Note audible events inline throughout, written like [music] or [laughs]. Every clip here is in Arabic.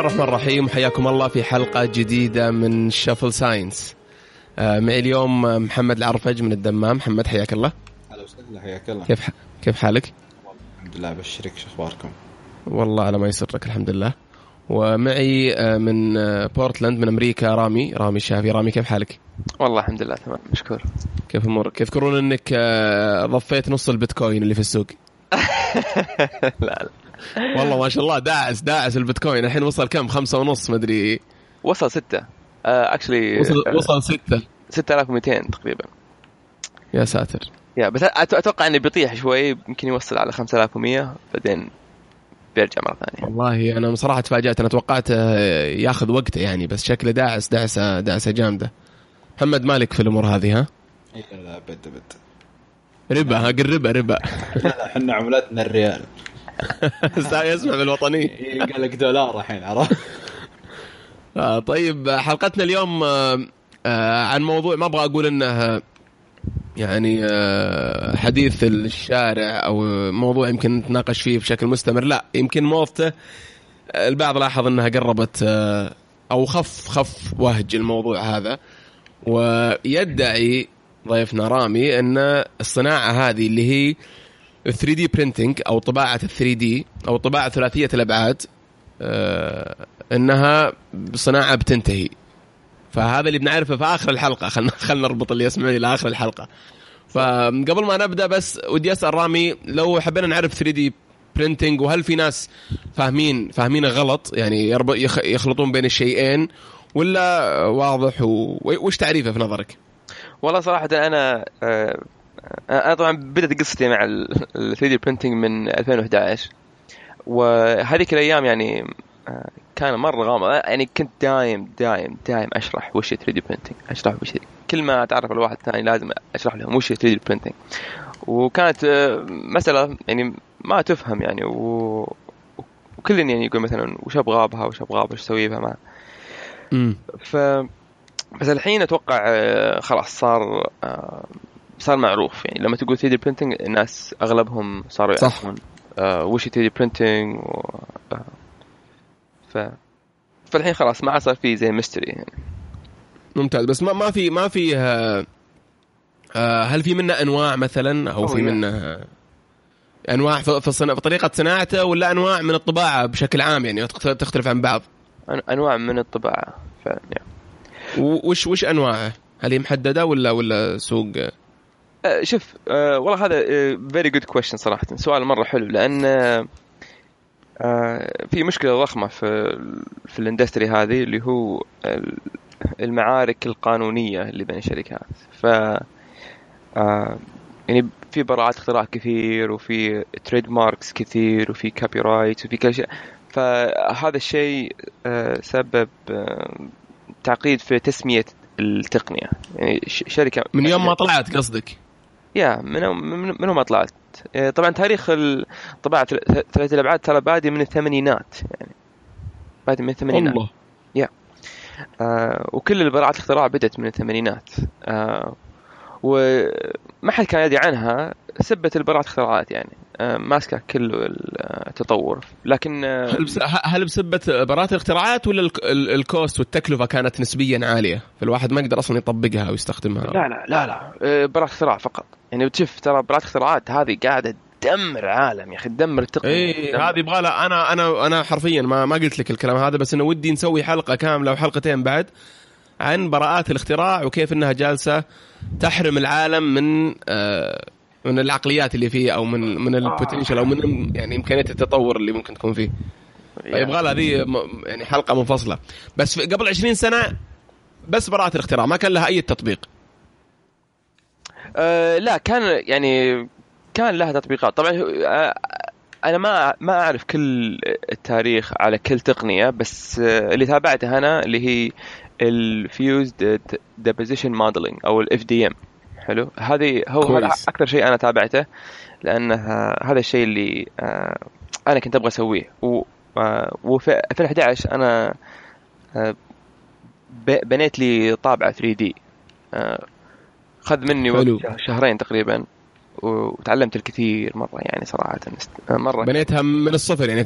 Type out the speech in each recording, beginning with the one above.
بسم الله الرحمن الرحيم حياكم الله في حلقة جديدة من shuffle science آه، معي اليوم محمد العرفج من الدمام محمد حياك الله هلا وسهلا حياك الله كيف. كيف حالك؟ الحمد لله أبشرك شو أخباركم؟ والله على ما يسرك الحمد لله ومعي آه، من آه، بورتلاند من أمريكا رامي رامي الشافي رامي كيف حالك؟ والله الحمد لله تمام مشكور كيف امورك؟ يذكرون إنك آه، ضفيت نص البيتكوين اللي في السوق [laughs] لا لا والله ما شاء الله داعس داعس البيتكوين. الحين وصل كم؟ خمسة ونص مدري وصل ستة. اكشلي وصل وصل ستة. 6200 تقريبا. يا ساتر. يا بس أتوقع انه بيطيح شوي يمكن يوصل على 5100 بعدين بيرجع مرة ثانية. والله أنا بصراحة تفاجأت. أنا توقعت آه، ياخذ وقته يعني بس شكله داعس دعسه دعسه جامدة. محمد مالك في الأمور هذه ها؟ اي لا لا أبد أبد. ربا ها قل ربا ربا. لا لا إحنا عملتنا الريال. [laughs] يسمع بالوطني إيه، قال لك دولار الحين عرفت؟ آه طيب حلقتنا اليوم آه آه عن موضوع ما أبغى أقول إنه آه، يعني آه حديث الشارع أو موضوع يمكن نتناقش فيه بشكل مستمر. لا يمكن موضته آه، البعض لاحظ إنها قربت أو خف خف وهج الموضوع هذا. ويدعي ضيفنا رامي إن الصناعة هذه اللي هي 3 دي برينتنج أو طباعة ال 3 دي أو طباعة ثلاثية الأبعاد آه إنها صناعة بتنتهي فهذا اللي بنعرفه في آخر الحلقة خلنا خلنا نربط اللي يسمعني لآخر الحلقة فقبل ما نبدأ بس ودي أسأل رامي لو حبينا نعرف 3 دي printing وهل في ناس فاهمين فاهمينه غلط يعني يخلطون بين الشيئين ولا واضح. وش تعريفه في نظرك؟ والله صراحة أنا آه، أنا طبعا بدأت قصتي مع ال 3D printing من 2011 وهذيك الأيام يعني آه، كان مرة غامض. يعني كنت دايم دايم دايم أشرح وش 3D printing أشرح وش كل ما أتعرف على واحد ثاني لازم أشرح لهم وش 3D printing وكانت آه، مسألة يعني ما تفهم يعني و وكل يعني يقول مثلا وش أبغى بها وش أبغى بها وش أسوي بها ما. ف بس الحين أتوقع آه، خلاص صار آه، صار معروف يعني لما تقول 3D printing الناس أغلبهم صاروا. يعرفون آه، وش 3D printing و... آه، ف فالحين خلاص ما عاد صار في زي mystery يعني ممتاز بس ما ما في ما في آه، آه، هل في منه أنواع مثلا أو في. منه آه، أنواع في في صنا- في طريقة صناعته ولا أنواع من الطباعة بشكل عام يعني تخت- تختلف عن بعض أنواع من الطباعة فعلا يعني. وش وش أنواعه؟ هل هي محددة ولا ولا سوق شوف آه، والله هذا very good question صراحة. سؤال مرة حلو لأن آه، آه، في مشكلة ضخمة في في ال industry هذه اللي هو ال- المعارك القانونية اللي بين الشركات. ف آه، يعني في براءات اختراع كثير وفي trademarks كثير وفي copyright وفي كل شيء. فهذا الشيء آه، سبب آه، تعقيد في تسمية التقنية. يعني شركة من يوم ما طلعت قصدك؟ يا من من من ما طلعت؟ إيه، طبعا تاريخ ال- طباعة ثل- ثلاث الأبعاد ترى بادي من الثمانينات يعني بادي من الثمانينات. الله. آه وكل البراءات الاختراع بدت من الثمانينات. آه وما حد كان يدري عنها سبة البراءات الاختراعات يعني. ماسكه كل التطور. لكن آه هل بس هل بسبة براءة الاختراعات ولا الك- ال- ال cost والتكلفة كانت نسبيا عالية؟ فالواحد ما يقدر أصلا يطبقها ويستخدمها لا لا لا لا. آه، براءة اختراع فقط. يعني بتشوف ترى براءة اختراعات هذه قاعدة تدمر عالم يا أخي تدمر التقنية اي. هذه يبغى لها. أنا أنا أنا حرفيا ما ما قلت لك الكلام هذا بس انه ودي نسوي حلقة كاملة وحلقتين بعد عن براءات الاختراع وكيف إنها جالسة تحرم العالم من آه من العقليات اللي فيه أو من من البوتنشل أو من يعني إمكانية التطور اللي ممكن تكون فيه. يبغى لها ذي يعني حلقة منفصلة. بس قبل 20 سنة بس براءة الاختراع ما كان لها أي تطبيق. آه لا كان يعني كان لها تطبيقات. طبعا آه أنا ما ما أعرف كل التاريخ على كل تقنية بس آه اللي تابعته أنا اللي هي ال fused deposition modeling أو ال FDM حلو. هذه هو كويس. أكثر شيء أنا تابعته لأن هذا الشيء اللي آه أنا كنت أبغى أسويه. و- آه، وفي 2011 أنا آه، بنيت لي طابعة 3D. خذ مني حلو. وقت شه- شهرين تقريبا وتعلمت الكثير مرة يعني صراحة. مرة. بنيتها من الصفر يعني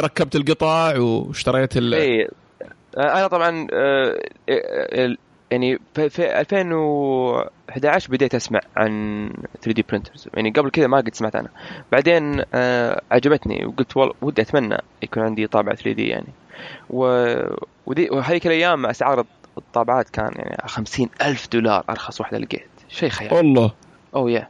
ركبت القطع واشتريت ال... اي أنا طبعا يعني في- في 2011 بديت أسمع عن 3D printers يعني قبل كذا ما قد سمعت عنها. بعدين آه، عجبتني وقلت والله ودي أتمنى يكون عندي طابعه 3 دي يعني. و... ودي وهذيك الأيام أسعار الطابعات كان يعني 50 ألف دولار أرخص واحدة لقيت. شيء خيال. والله. اوه يا.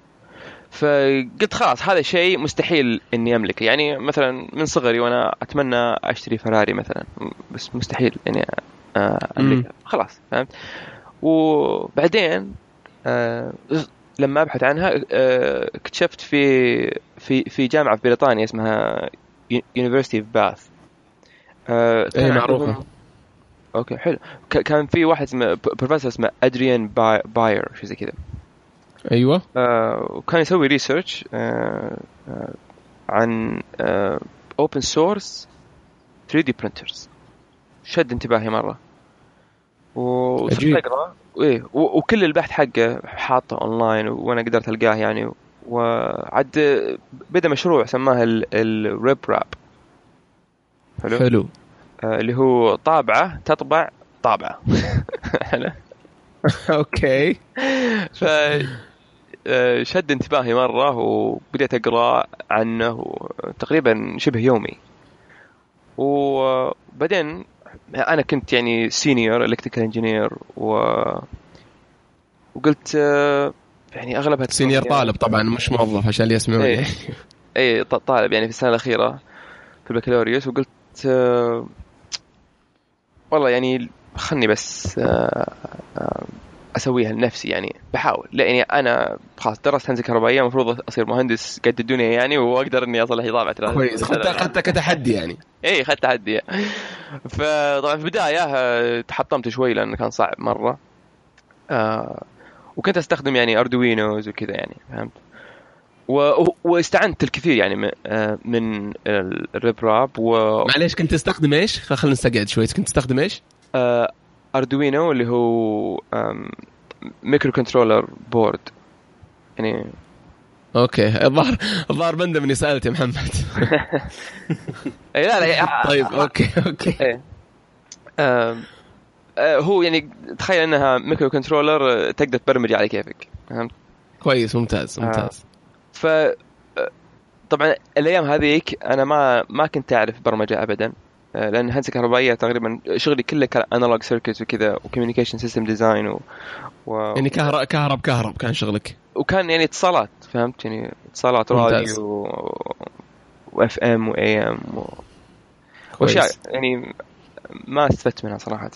فقلت خلاص هذا شيء مستحيل إني أملكه. يعني مثلا من صغري وأنا أتمنى أشتري فراري مثلا. بس مستحيل إني آه، املكها خلاص فهمت؟ وبعدين آه، لما أبحث عنها آه، اكتشفت في في في جامعة في بريطانيا اسمها University of Bath إيه معروفة. أوكي حلو. كان في واحد اسمه بروفيسور اسمه أدريان باو- Bowyer شيء زي كذا. أيوه. آه، وكان يسوي research عن open source 3D printers شد انتباهي مرة. وصرت. أقرأ؟ إيه وكل البحث حقه حاطه اونلاين وأنا قدرت ألقاه يعني. وعد بدا مشروع سماه ال RepRap حلو؟ حلو. آه، اللي هو طابعة تطبع طابعة. [laughs] حلو؟ أوكي. [laughs] ف آه، شد انتباهي مرة وبديت أقرأ عنه تقريبا شبه يومي. وبعدين أنا كنت يعني senior electrical engineer و وقلت آه، يعني أغلبها senior طالب طبعا مش موظف عشان اللي يسمعون إيه. يعني. اي ط- طالب يعني في السنة الأخيرة في البكالوريوس وقلت آه، والله يعني خلني بس آه، أسويها لنفسي يعني. بحاول لأني أنا خلاص درست هندسة كهربائية المفروض أصير مهندس قد الدنيا يعني وأقدر إني أصلح طابعه كويس. خدتها خدتها كتحدي يعني. اي اخذت تحدي. فطبعا في البداية آه، تحطمت شوي لأنه كان صعب مرة آه وكنت أستخدم يعني Arduinos وكذا يعني فهمت و... واستعنت الكثير يعني من, آه، من ال RepRap و معليش كنت تستخدم إيش؟ خلينا نستقعد شوي كنت تستخدم إيش؟ آه، Arduino اللي هو microcontroller board يعني أوكي. الظاهر الظاهر بندم اني سالت يا محمد. [laughs] اي لا لا طيب أوكي أوكي. إيه. آم، آه، هو يعني تخيل إنها microcontroller آه، تقدر تبرمج على كيفك فهمت؟ كويس ممتاز ممتاز. ف آه، طبعا الأيام هذيك أنا ما ما كنت أعرف برمجة ابدا آه، لأن هندسة كهربائية تقريبا شغلي كله كان analog circuits وكذا و communication system design و... و... يعني كهرب كهرب كهرب كان شغلك. وكان يعني اتصالات فهمت؟ يعني اتصالات. راديو و FM و AM. وأشياء يعني ما استفدت منها صراحة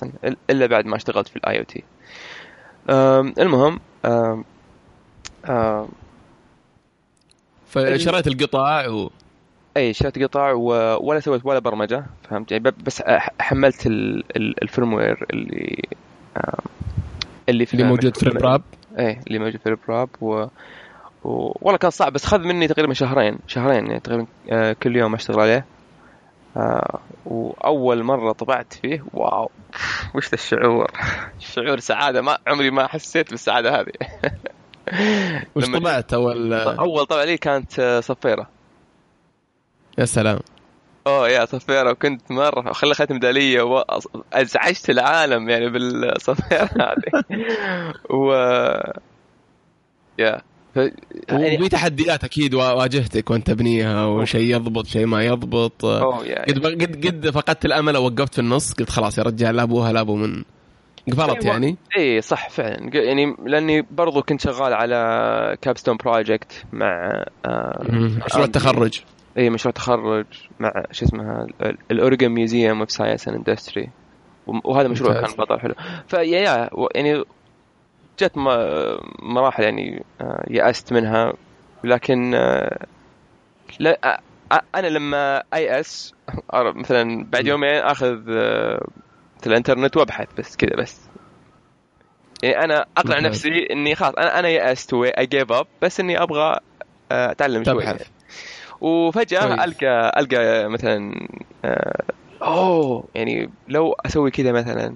إلا بعد ما اشتغلت في ال IoT المهم فشريت القطع و... إي شريت قطع و- ولا سويت ولا برمجة فهمت؟ يعني بس حملت ال- ال- ال firmware اللي اللي في اللي موجود في الراب إيه اللي موجود في الراب و... و... والله كان صعب بس خذ مني تقريبا شهرين شهرين يعني تقريبا آه، كل يوم أشتغل عليه. آه، وأول مرة طبعت فيه wow وش ذا الشعور؟ شعور سعادة ما عمري ما حسيت بالسعادة هذه. وش طبعت؟ اول أول طبعه لي كانت آه، صفيرة. يا سلام. أوه يا صفيرة وكنت مرة خلي اخذت ميداليه وازعجت العالم يعني بالصفيرة هذه. [laughs] و يا ف... يعني وفي تحديات أكيد وا- واجهتك وأنت تبنيها وشيء يضبط شيء ما يضبط. يا قد قد قد فقدت الأمل أو وقفت في النص قلت خلاص يا رجال لا أبوها لا أبو من. قفلت أيوة. يعني؟ اي صح فعلا. يعني لأني برضو كنت شغال على capstone project مع آه، مشروع التخرج. إي مشروع تخرج مع شو اسمها ال Oregon Museum of Science and Industry وهذا مشروع. كان بطل حلو. فيا يا يعني جت مراحل يعني آه، يأست منها. لكن آه، لا آه، أنا لما أيأس مثلا بعد يومين أخذ آه، مثل الإنترنت وأبحث بس كذا بس. يعني أنا أقنع. نفسي إني خلاص أنا أنا يأست I give up بس إني أبغى آه، أتعلم شوي تبحث. وفجأة كويس. ألقى ألقى مثلا آه، أوه يعني لو أسوي كذا مثلا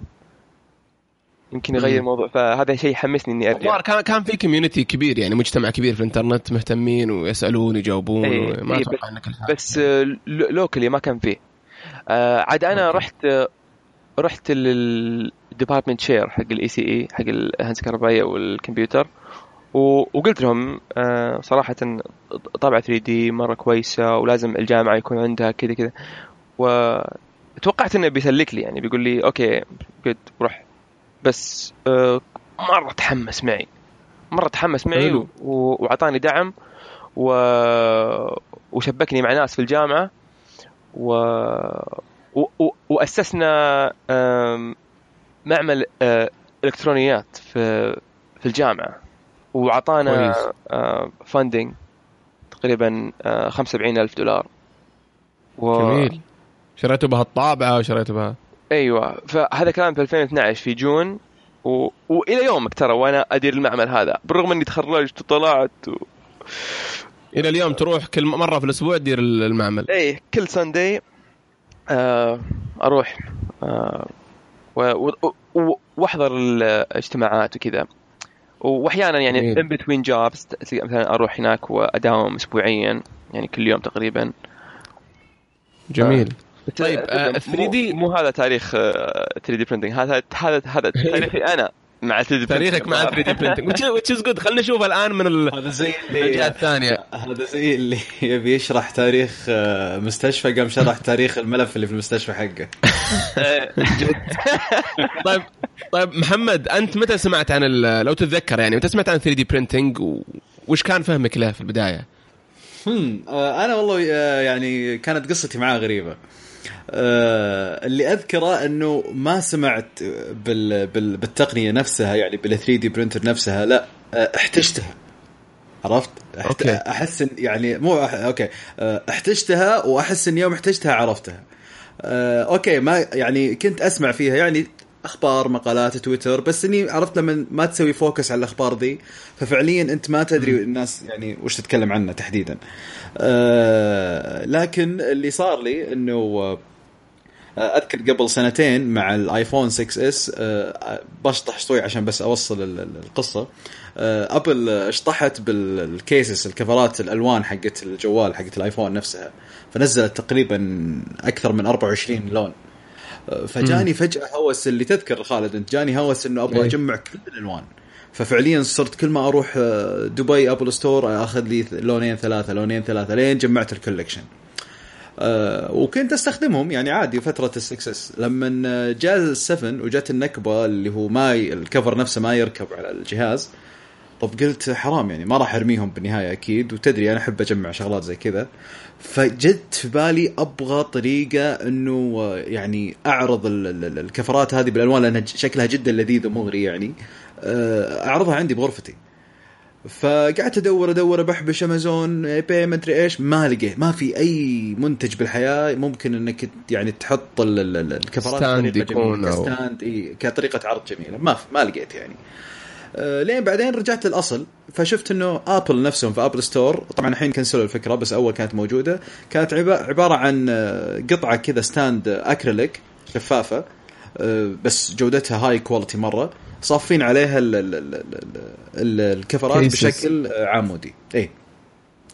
يمكن يغير. الموضوع فهذا شيء يحمسني إني ارجع كان كان في community كبير يعني مجتمع كبير في الإنترنت مهتمين ويسألون يجاوبون إيه، ما إيه، أتوقع انك. بس آه، لو- locally ما كان فيه آه، عاد أنا okay. رحت رحت لل department chair حق ال ECE حق الهندسه الكهربائيه والكمبيوتر وقلت لهم آه، صراحة طابعه 3 دي مرة كويسة ولازم الجامعة يكون عندها كذا كذا. وتوقعت إنه بيسلك لي يعني بيقول لي أوكي قد روح. بس آه، مرة تحمس معي. مرة تحمس معي. و- واعطاني دعم و... وشبكني مع ناس في الجامعة. و... و... و... وأسسنا آم، معمل آه، إلكترونيات في في الجامعة. واعطانا كويس. funding تقريبا آه، 75 ألف دولار. و... جميل. شريتوا بها الطابعة وشريتوا بها. أيوه. فهذا كلام في 2012 في جون و... وإلى يومك ترى وأنا أدير المعمل هذا. بالرغم إني تخرجت وطلعت و... إلى اليوم تروح كل مرة في الأسبوع تدير المعمل. إيه كل Sunday آه أروح آه وأحضر الاجتماعات وكذا. واحيانا يعني. in between jobs مثلا أروح هناك وأداوم اسبوعيا يعني كل يوم تقريبا. جميل. طيب، آه، مو- 3D مو هذا تاريخ 3D printing هذا هذا هذا تاريخي أنا. مع 3D تاريخك مع 3D printing which is good. خلينا نشوف الآن من ال- هذا زي الجهه اللي الثانية. هذا زي اللي يبي يشرح تاريخ آه، مستشفى قام شرح تاريخ الملف اللي في المستشفى حقه. [laughs] طيب طيب محمد أنت متى سمعت عن ال- لو تتذكر يعني متى سمعت عن 3D printing وش كان فهمك له في البداية؟ هم آه، أنا والله آه، يعني كانت قصتي معاه غريبة. اللي أذكره إنه ما سمعت بال بال بالتقنية نفسها يعني بال 3D printer نفسها لا آه، احتجتها عرفت؟ أحت... أحس يعني مو أح... okay آه، احتجتها وأحس إن يوم احتجتها عرفتها. آه، okay ما يعني كنت أسمع فيها يعني أخبار مقالات تويتر بس إني عرفت لما ما تسوي focus على الأخبار ذي ففعليا أنت ما تدري الناس يعني وش تتكلم عنه تحديدا. آه، لكن اللي صار لي إنه آه، أذكر قبل سنتين مع الآيفون 6 S بشطح شوي عشان بس أوصل ال- ال- القصة. آه، أبل اشطحت بال cases الكفرات الألوان حقت الجوال حقت الآيفون نفسها فنزلت تقريبا أكثر من 24 لون. آه، فجاني فجأة هوس اللي تذكر خالد أنت جاني هوس إنه أبغى إيه. أجمع كل الألوان. ففعليا صرت كل ما أروح آه، دبي Apple Store أخذ لي لونين ثلاثة لونين ثلاثة لين جمعت ال collection. آه، وكنت أستخدمهم يعني عادي فترة ال 6S. لما جاء ال seven وجت النكبة اللي هو ما ي... الكفر نفسه ما يركب على الجهاز طب قلت حرام يعني ما راح أرميهم بالنهاية أكيد وتدري أنا أحب أجمع شغلات زي كذا. فجت في بالي أبغى طريقة إنه يعني أعرض ال- ال- ال- الكفرات هذه بالألوان لأنها شكلها جدا لذيذ ومغري يعني. آه، أعرضها عندي بغرفتي. فقعدت أدور أدور بحبش أمازون eBay ما أدري إيش ما لقيت ما في أي منتج بالحياة ممكن إنك يعني تحط ال- ال- ال- الكفرات stand يكون ك stand اي كطريقة عرض جميلة. ما ما لقيت يعني. آه، لين بعدين رجعت للأصل فشفت إنه ابل نفسهم في Apple Store طبعا الحين كنسلوا الفكرة بس أول كانت موجودة. كانت عبا- عبارة عن آه، قطعة كذا stand acrylic شفافة آه، بس جودتها high quality مرة. صافين عليها ال ال ال ال ال الكفرات. بشكل آه، عمودي. اي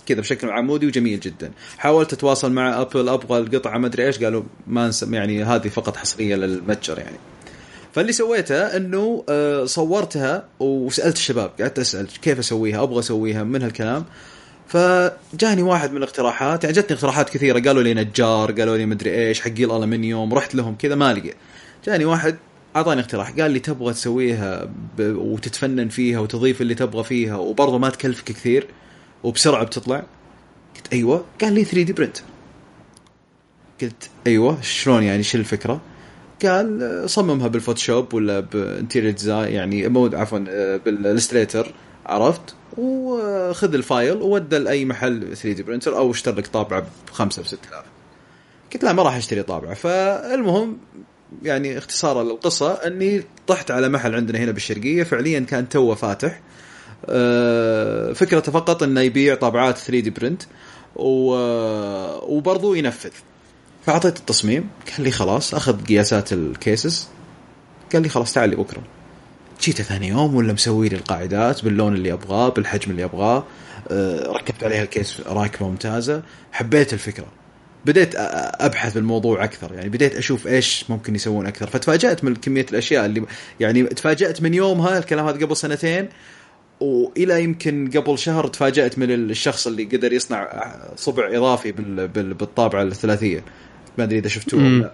كذا بشكل عمودي وجميل جدا. حاولت أتواصل مع ابل أبغى القطعة ما أدري إيش قالوا ما نسم يعني هذه فقط حصرية للمتجر يعني. فاللي سويته إنه آه، صورتها وسألت الشباب قعدت أسأل كيف أسويها أبغى أسويها من هالكلام. فجاني واحد من الاقتراحات يعني جتني اقتراحات كثيرة قالوا لي نجار قالوا لي مدري إيش حقي الالمنيوم رحت لهم كذا ما لقيت. جاني واحد أعطاني اقتراح قال لي تبغى تسويها ب... وتتفنن فيها وتضيف اللي تبغى فيها وبرضه ما تكلفك كثير وبسرعة بتطلع. قلت أيوه قال لي 3 دي برنت قلت أيوه شلون يعني شو الفكرة؟ قال صممها بال Photoshop ولا ب interior design يعني مو عفوا آه، بال Illustrator عرفت؟ وخذ ال file وودى لأي محل 3D printer أو اشتري لك طابعة بخمسة ب 6000 قلت لا ما راح أشتري طابعة. فالمهم يعني اختصارا للقصة أني طحت على محل عندنا هنا بالشرقية فعليا كان توه فاتح. آه، فكرته فقط إنه يبيع طابعات 3D print وبرضو ينفذ. فأعطيت التصميم قال لي خلاص أخذ قياسات ال cases قال لي خلاص تعال لي بكرة. جيته ثاني يوم ولا مسوي لي القاعدات باللون اللي أبغاه بالحجم اللي أبغاه آه، ركبت عليها ال case راكبه ممتازة. حبيت الفكرة. بديت أبحث بالموضوع أكثر يعني بديت أشوف إيش ممكن يسوون أكثر. فتفاجأت من كمية الأشياء اللي يعني تفاجأت من يومها الكلام هذا قبل سنتين وإلى يمكن قبل شهر تفاجأت من الشخص اللي قدر يصنع صبع إضافي بالطابعة الثلاثية. ما أدري إذا شفتوه ولا لا.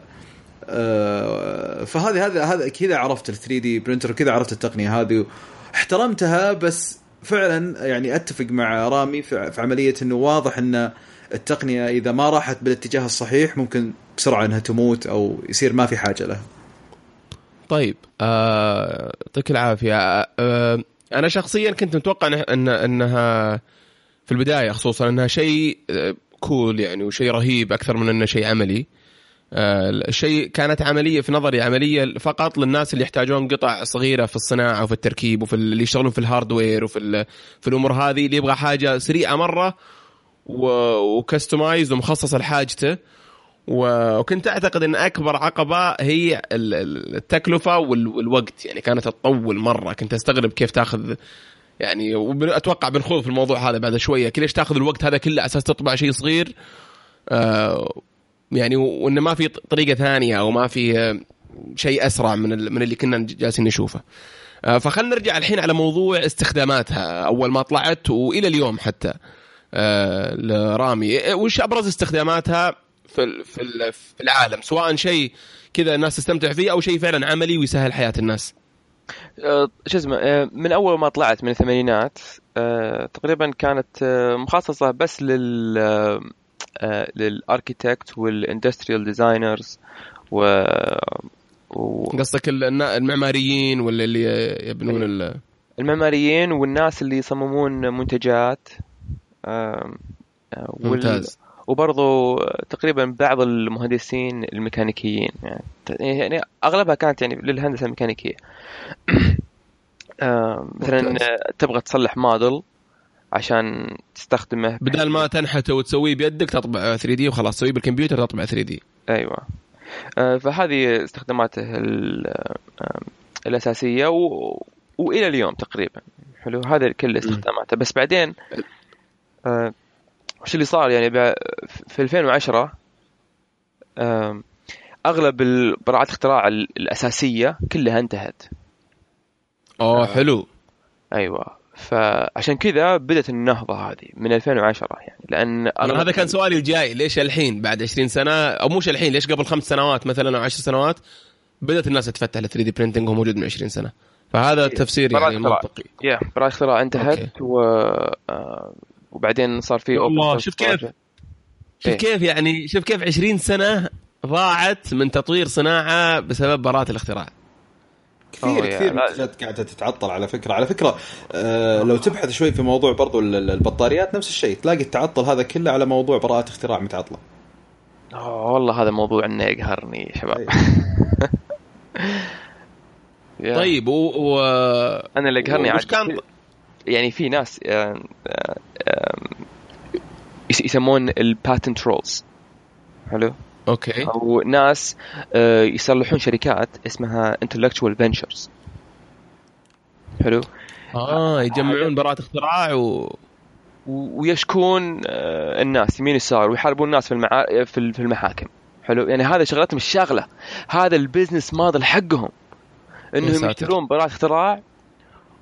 آه، فهذه هذا هذا كذا عرفت ال 3 دي برنتر وكذا عرفت التقنية هذه احترمتها بس فعلا يعني أتفق مع رامي في عملية إنه واضح إن التقنية إذا ما راحت بالاتجاه الصحيح ممكن بسرعة إنها تموت أو يصير ما في حاجة لها. طيب آه، يعطيك آه العافية. آه أنا شخصيا كنت متوقع ان إنها في البداية خصوصا إنها شيء cool آه، يعني وشيء رهيب أكثر من إنه شيء عملي. آه، الشيء كانت عملية في نظري عملية فقط للناس اللي يحتاجون قطع صغيرة في الصناعة وفي التركيب وفي اللي يشتغلون في ال hardware وفي في الأمور هذه اللي يبغى حاجة سريعة مرة و customized ومخصصة لحاجته. وكنت أعتقد إن أكبر عقبة هي التكلفة والوقت. يعني كانت تطول مرة كنت أستغرب كيف تأخذ يعني أتوقع بنخوض في الموضوع هذا بعد شوية. ليش تاخذ الوقت هذا كله أساس تطبع شيء صغير؟ آه يعني وإنه ما في طريقة ثانية أو ما في شيء أسرع من من اللي كنا جالسين نشوفه. آه فخلنا نرجع الحين على موضوع استخداماتها أول ما طلعت وإلى اليوم حتى. آه لرامي. وش أبرز استخداماتها في في العالم؟ سواء شيء كذا الناس تستمتع فيه أو شيء فعلا عملي ويسهل حياة الناس. شو اسمه أه من أول ما طلعت من الثمانينات أه تقريبا كانت مخصصة بس لل لل architect وال industrial designers و. قصدك المعماريين ولا اللي يبنون ال... المعماريين والناس اللي يصممون منتجات وال... ممتاز وبرضو تقريبا بعض المهندسين الميكانيكيين يعني, يعني أغلبها كانت يعني للهندسة الميكانيكية. [clears throat] مثلا تبغى تصلح موديل عشان تستخدمه. بدل ما تنحته وتسويه بيدك تطبع 3 دي وخلاص تسويه بالكمبيوتر تطبع 3 دي. أيوه. آه، فهذه استخداماته الأساسية و... وإلى اليوم تقريبا. حلو. هذا كل استخداماته. بس بعدين آه، وش اللي صار يعني في 2010 أغلب براءات الاختراع الأساسية كلها انتهت. أوه حلو. أيوه. فعشان كذا بدأت النهضة هذه من 2010 يعني لأن أنا هذا كان سؤالي الجاي ليش الحين بعد 20 سنة؟ أو مش الحين ليش قبل خمس سنوات مثلا أو 10 سنوات بدأت الناس تفتح ال 3D printing وهو موجود من 20 سنة؟ فهذا التفسير يعني منطقي. يا براءة اختراع انتهت أوكي. و آه، وبعدين صار في الله شوف كيف شوف إيه؟ كيف يعني شوف كيف 20 سنة ضاعت من تطوير صناعة بسبب براءة الاختراع. كثير كثير. منتجات قاعدة تتعطل على فكرة. على فكرة آه لو تبحث شوي في موضوع برضو البطاريات نفس الشيء تلاقي التعطل هذا كله على موضوع براءة اختراع متعطلة. أوه والله هذا موضوع إنه يقهرني يا شباب. [laughs] طيب و, و... أنا اللي يقهرني وش كان؟ يعني في ناس آه، آه، يسمون ال patent trolls حلو؟ أوكي. أو ناس آه، يصلحون شركات اسمها Intellectual Ventures حلو؟ آه يجمعون براءة اختراع و ويشكون الناس يمين يسار ويحاربون الناس في المعا... في المحاكم. حلو؟ يعني هذا شغلتهم الشاغلة. هذا البزنس موديل حقهم. إنهم يشترون براءة اختراع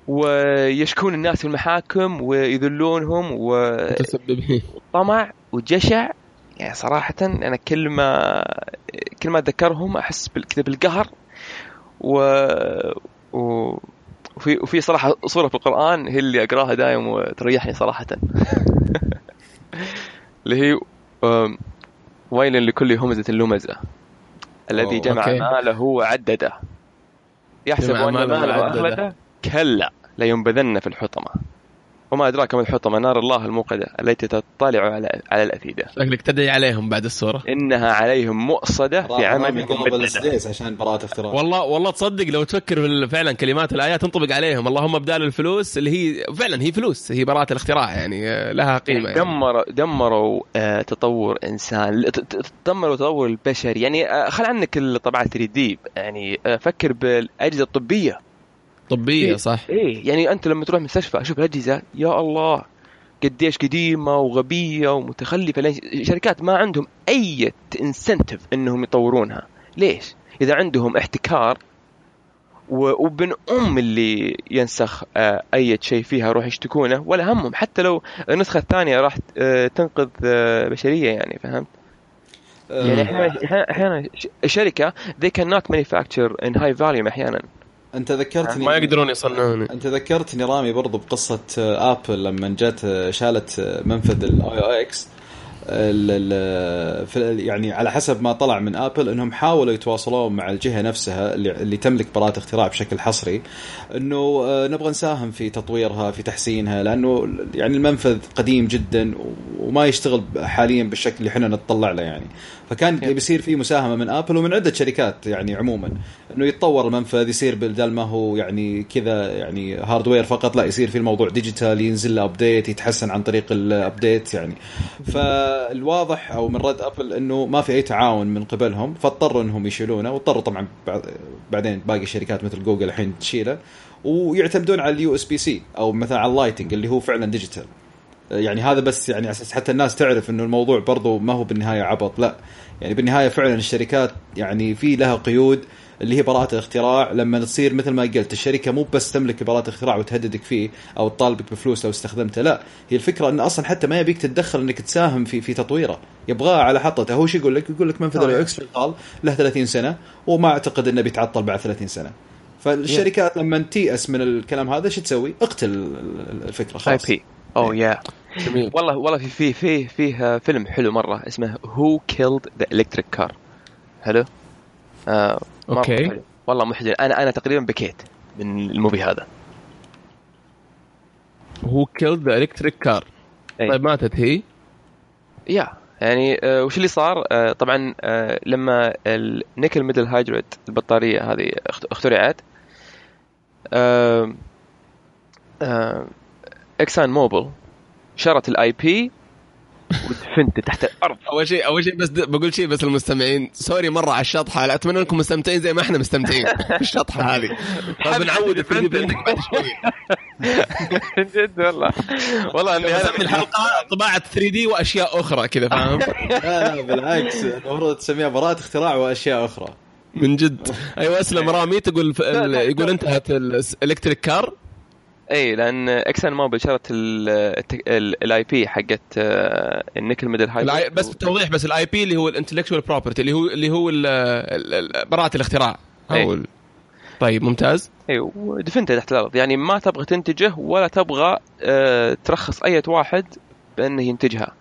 ويشكون الناس في المحاكم ويذلونهم وطمع وجشع. يعني صراحة أنا كل ما كل ما أتذكرهم أحس كذا بالقهر. و... و... وفي وفي صراحة صورة في القرآن هي اللي أقراها دايم وتريحني صراحة. [laughs] اللي هي ويل لكل همزة لمزة. الذي جمع ماله وعدده. يحسب أن ماله أخلده كلا. لينبذن في الحطمة. وما أدراك ما الحطمة نار الله الموقدة التي تطلع على على الأفئدة شكلك تدعي عليهم بعد الصورة. إنها عليهم مؤصدة في عمل عشان براءة اختراع والله والله تصدق لو تفكر فعلا كلمات الآيات تنطبق عليهم. اللهم بدال الفلوس اللي هي فعلا هي فلوس هي براءة الاختراع يعني لها قيمة يعني. دمروا دمروا آه تطور إنسان دمروا تطور البشري يعني آه خل عنك الطبعة 3 دي يعني آه فكر بالأجهزة الطبية. طبية صح. إيه يعني أنت لما تروح مستشفى أشوف الأجهزة يا الله قديش قديمة وغبية ومتخلفة ليش؟ شركات ما عندهم أي incentive إنهم يطورونها. ليش؟ إذا عندهم احتكار وبن أم اللي ينسخ آه، أي شيء فيها يروح يشتكونه ولا همهم. حتى لو النسخة الثانية راح آه، تنقذ آه، بشرية يعني فهمت؟ يعني أحيانا أحيانا الشركة they cannot manufacture in high volume أحيانا. أنت ذكرتني ما يقدرون يصنعون أنت ذكرتني رامي برضو بقصة آبل لما جت شالت منفذ ال AUX يعني على حسب ما طلع من آبل إنهم حاولوا يتواصلون مع الجهة نفسها اللي, اللي تملك براءة اختراع بشكل حصري إنه آه، نبغى نساهم في تطويرها في تحسينها لأنه يعني المنفذ قديم جدا وما يشتغل حاليا بالشكل اللي إحنا نتطلع له يعني. فكان بيصير في مساهمة من آبل ومن عدة شركات يعني عموما إنه يتطور المنفذ يصير بدل ما هو يعني كذا يعني hardware فقط لا يصير في الموضوع digital ينزل له update يتحسن عن طريق ال update يعني. فالواضح أو من رد أبل إنه ما في أي تعاون من قبلهم فاضطروا إنهم يشيلونه واضطروا طبعا بعدين باقي الشركات مثل جوجل الحين تشيله ويعتمدون على ال USB-C أو مثلا على ال Lightning اللي هو فعلا digital يعني هذا بس يعني أساس حتى الناس تعرف إنه الموضوع برضو ما هو بالنهاية عبط لا. يعني بالنهاية فعلا الشركات يعني في لها قيود اللي هي براءة الاختراع لما تصير مثل ما قلت الشركة مو بس تملك براءة الاختراع وتهددك فيه أو تطالبك بفلوس لو استخدمته لا. هي الفكرة انه أصلا حتى ما يبيك تتدخل إنك تساهم في في تطويره. يبغاه على حطته. هو شو يقول لك؟ يقول لك منفذ ال AUX شغال له 30 سنة وما أعتقد إنه بيتعطل بعد 30 سنة. فالشركات لما تيأس من الكلام هذا شو تسوي؟ اقتل الفكرة خلاص. IP اوه يا جميل. والله والله في في في فيه فيلم حلو مرة اسمه Who Killed the Electric Car حلو؟ آه أوكي حلو. والله محزن أنا أنا تقريبا بكيت من ال movie هذا Who Killed the Electric Car طيب ماتت هي؟ yeah يعني آه وش اللي صار؟ آه طبعا آه لما ال nickel metal hydride البطارية هذه اخترعت آه آه إكسون موبيل شرت ال IP ودفنت تحت الأرض. أول شيء أول شيء بس بقول شيء بس المستمعين sorry مرة على الشطحه أتمنى أنكم مستمتعين زي ما إحنا مستمتعين. في الشطحه هذه. [laughs] فبنعود الفيديو بعد شوي. [laughs] جد والله. والله إني أنا الحلقة طباعة 3D وأشياء أخرى كذا فاهم؟ [laughs] لا لا بالعكس. المفروض تسميها براءة اختراع وأشياء أخرى. من جد. أيوه أسلم. رامي تقول يقول انتهت ال electric car إي لأن إكسون موبيل شرت ال IP حقت آه، ال nickel metal hy. بس توضيح بس ال IP اللي هو ال intellectual property اللي هو اللي هو براءة الاختراع. أو أي. طيب ممتاز. إي ودفنته تحت الأرض. يعني ما تبغى تنتجه ولا تبغى أه ترخص أي واحد بانه ينتجها.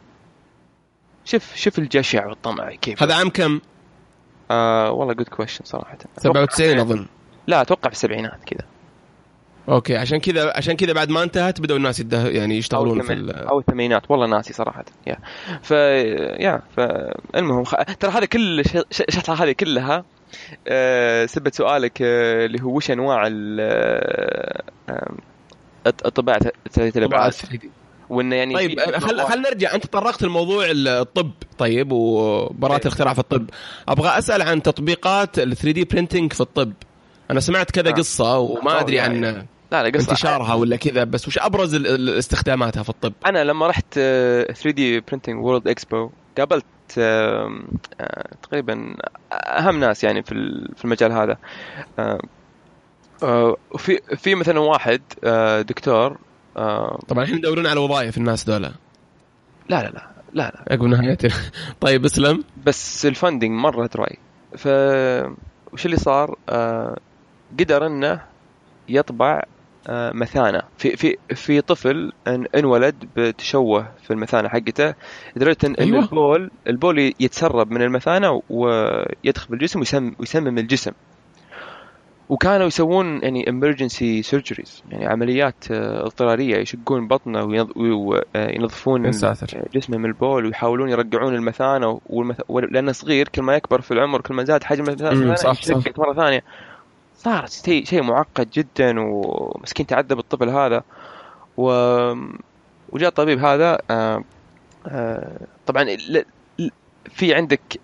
شوف شوف الجشع والطمع كيف. هذا عام كم؟ آه والله good question صراحة. 97 أظن. لا أتوقع في السبعينات كذا. أوكي عشان كذا عشان كذا بعد ما انتهت بدأوا الناس يده يعني يشتغلون في أو الثمانينات. والله ناسي صراحة. yeah ف يا فالمهم خ... ترى هذا كل الشطحه هذه كلها أه سبت سؤالك أه اللي هو وش أنواع الطباعه ثلاثيه الابعاد وإنه يعني طيب خل خلينا نرجع. أنت طرقت الموضوع الطب طيب وبراءة إيه. الاختراع في الطب. أبغى أسأل عن تطبيقات ال 3 دي برينتنج في الطب. أنا سمعت كذا آه. قصة وما أدري عن لا لا قصة انتشارها ولا كذا بس وش أبرز استخداماتها في الطب؟ أنا لما رحت 3D Printing World Expo قابلت آه، تقريبا أهم ناس يعني في في المجال هذا. وفي آه، في مثلا واحد آه، دكتور طبعا الحين يدورون على وظائف الناس دولة لا لا لا لا لا. عقب نهايته [laughs] طيب اسلم. بس ال funding مرة dry ف وش اللي صار؟ قدر إنه يطبع آه، مثانة. في في في طفل انولد بتشوه في المثانة حقته لدرجة إن أيوة. البول البول يتسرب من المثانة ويدخل بالجسم ويسم ويسمم الجسم. وكانوا يسوون يعني emergency surgeries يعني عمليات آه، اضطرارية يشقون بطنه وينظفون آه، جسمه من البول ويحاولون يرجعون المثانة والمث... لأنه صغير كل ما يكبر في العمر كل ما زاد حجم المثانة صح. صح مرة ثانية. صار شيء شيء معقد جدا ومسكين تعذب الطفل هذا. و وجاء الطبيب هذا آه، آه، طبعا في عندك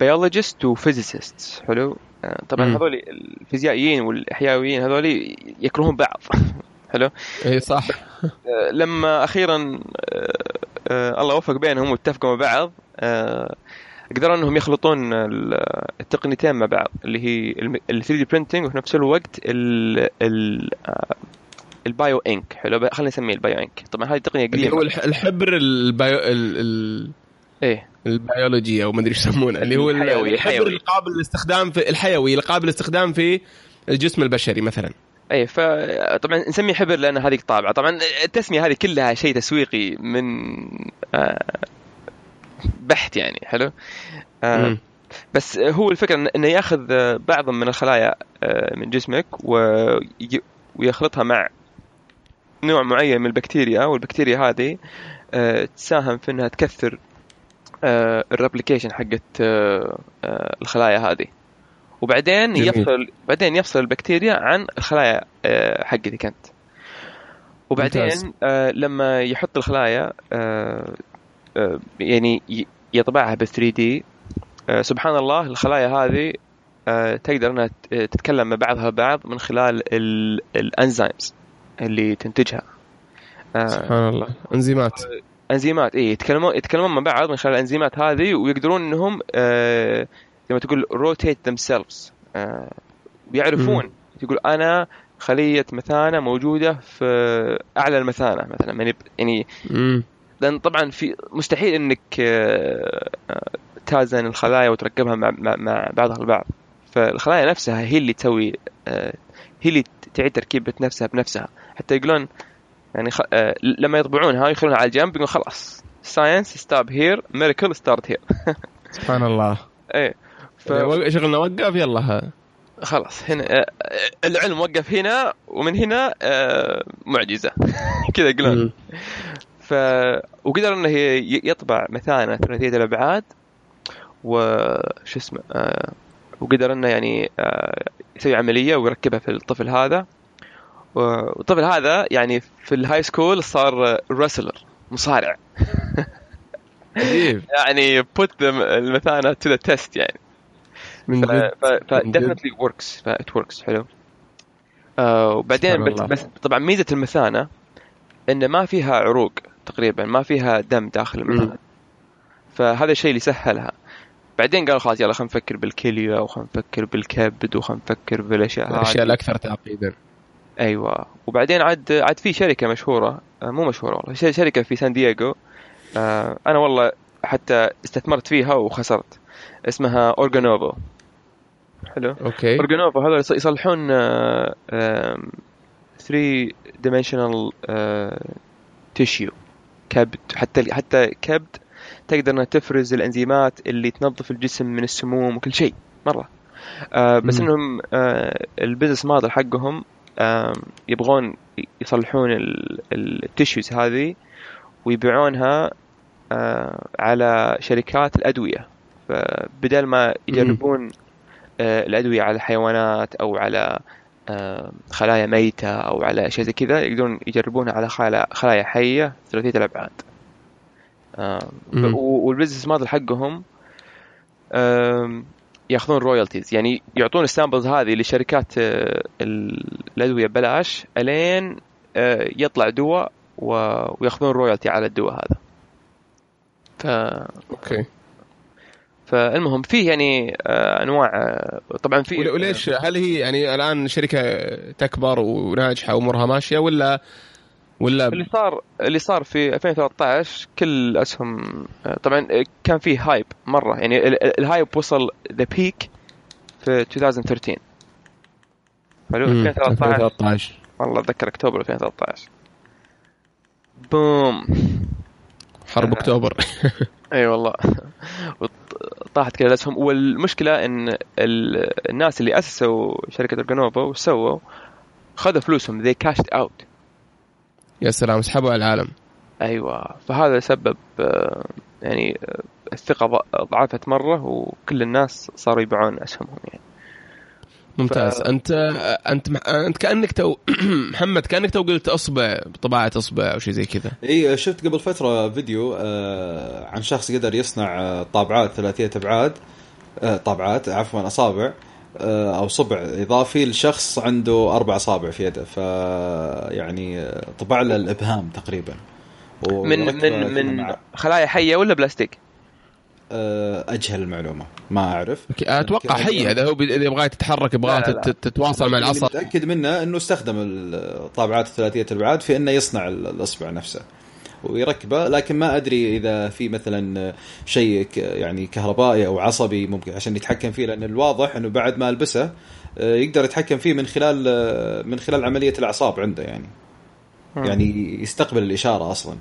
biologist و physicist حلو؟ آه، طبعا. هذول الفيزيائيين والإحيائيين هذول يكرهون بعض [laughs] حلو؟ اي صح. آه، لما أخيرا آه، آه، الله وفق بينهم واتفقوا مع بعض آه، قدروا إنهم يخلطون ال- التقنيتين مع بعض اللي هي ال 3D printing وفي نفس الوقت ال ال آه، ال bio ink. حلو خلينا نسميه ال bio ink. طبعا هذه تقنيه اللي هو قديمه الح- الحبر ال bio ال... ال... إيه. البيولوجي أو ما أدري إيش يسمونه اللي هو ال- الحيوي- الحبر. القابل للاستخدام في الحيوي القابل للاستخدام في الجسم البشري مثلا. اي فطبعا نسميه حبر لأن هذه طابعة. طبعا التسمية هذه كلها شيء تسويقي من آه، بحت يعني حلو آه،. بس هو الفكرة إن- إنه ياخذ آه، بعض من الخلايا آه، من جسمك وي- ويخلطها مع نوع معين من البكتيريا والبكتيريا هذه آه، تساهم في إنها تكثر ال replication حقت الخلايا هذه وبعدين جميل. يفصل بعدين يفصل البكتيريا عن الخلايا حقتك أنت وبعدين ممتاز. لما يحط الخلايا يعني ي- يطبعها ب 3 دي. آه سبحان الله الخلايا هذه آه تقدر إنها تتكلم مع بعضها البعض من خلال ال- الأنزيمز اللي تنتجها. آه سبحان الله. أنزيمات. أنزيمات اي يتكلمون يتكلمون مع بعض من خلال الأنزيمات هذه ويقدرون إنهم آه زي ما تقول rotate themselves ويعرفون تقول أنا خلية مثانة موجودة في أعلى المثانة مثلا. يعني يعني. لأن طبعا في مستحيل إنك آه، آه، توازن الخلايا وتركبها مع, مع, مع بعضها البعض. فالخلايا نفسها هي اللي تسوي آه، هي اللي تعيد تركيبة نفسها بنفسها. حتى يقولون يعني خ... لما يطبعونها يخلونها على الجنب يقولون خلاص science stop here miracle start here سبحان الله. إيه ف... ف... شغلنا وقف يلا. ها. خلاص هنا العلم وقف هنا ومن هنا معجزة. [laughs] كذا يقولون. ف وقدر إنه يطبع مثانة ثلاثية الأبعاد وش اسمه آه، وقدر إنه يعني آه، يسوي عملية ويركبها في الطفل هذا. والطفل هذا يعني في ال high school صار wrestler مصارع. [laughs] يعني put المثانة to the test يعني. من جد. ف definitely works ف it works حلو. آه وبعدين بس. بس طبعا ميزة المثانة إنه ما فيها عروق. تقريبا ما فيها دم داخل المثانه فهذا الشيء اللي سهلها. بعدين قالوا خلاص يلا خلينا نفكر بالكلية وخلينا نفكر بالكبد وخلينا نفكر بالأشياء الأشياء هذه الأكثر تعقيدا. أيوه. وبعدين عاد عاد في شركة مشهورة آه، مو مشهورة والله شركة في سان دييغو آه، أنا والله حتى استثمرت فيها وخسرت اسمها Organovo حلو؟ أوكي. Organovo هذول يص- يصلحون 3 dimensional tissue كبد. حتى حتى كبد تقدر إنها تفرز الأنزيمات اللي تنظف الجسم من السموم وكل شيء. مرة. آه بس مم. إنهم آه ال business model حقهم آه يبغون يصلحون ال tissues هذه ويبيعونها آه على شركات الأدوية. فبدل ما يجربون آه الأدوية على الحيوانات أو على خلايا ميتة أو على شيء زي كذا يقدرون يجربونها على خلايا حية ثلاثية الأبعاد. آه وال business model حقهم ياخذون royalties يعني يعطون ال samples هذه لشركات آه، ال- الأدوية ببلاش ألين آه، يطلع دواء وياخذون royalty على الدواء هذا. ف أوكي. فالمهم فيه يعني آه، انواع آه، طبعا في ول- وليش؟ هل هي يعني الآن شركة تكبر وناجحة وامورها ماشية ولا ولا اللي صار اللي صار في 2013 كل الاسهم آه، طبعا آه، كان فيه hype مرة. يعني ال- ال- ال hype وصل the peak في 2013 حلو مم. 2013 2013 والله أتذكر أكتوبر 2013 boom. حرب آه. أكتوبر. أي والله. طاحت كذا الاسهم والمشكلة إن ال- الناس اللي أسسوا شركة Organovo وش سووا؟ خذوا فلوسهم. They cashed out. يا سلام سحبوا على العالم. أيوه. فهذا سبب يعني الثقه ضعفت مرة وكل الناس صاروا يبيعون أسهمهم يعني. ممتاز. ف- أنت أنت أنت كأنك تو [clears throat] محمد كأنك تو قلت أصبع بطباعه أصبع أو شيء زي كذا. إي شفت قبل فترة فيديو آه عن شخص قدر يصنع آه طابعات ثلاثية أبعاد آه طابعات عفوا أصابع أو صبع إضافي لشخص عنده أربع أصابع في يده ف يعني طبع له الابهام تقريبا. من من من خلايا حية ولا بلاستيك؟ آه، أجهل المعلومة. ما أعرف. أتوقع حيه إذا هو إذا يبغى تتحرك يبغى تتواصل مع العصب متأكد منه إنه استخدم الطابعات الثلاثية الأبعاد في إنه يصنع الأصبع نفسه ويركبه لكن ما أدري إذا في مثلا شيء يعني كهربائي أو عصبي ممكن عشان يتحكم فيه لأن الواضح إنه بعد ما ألبسه آه، يقدر يتحكم فيه من خلال آه، من خلال عملية الأعصاب عنده يعني. يعني يستقبل الإشارة أصلا.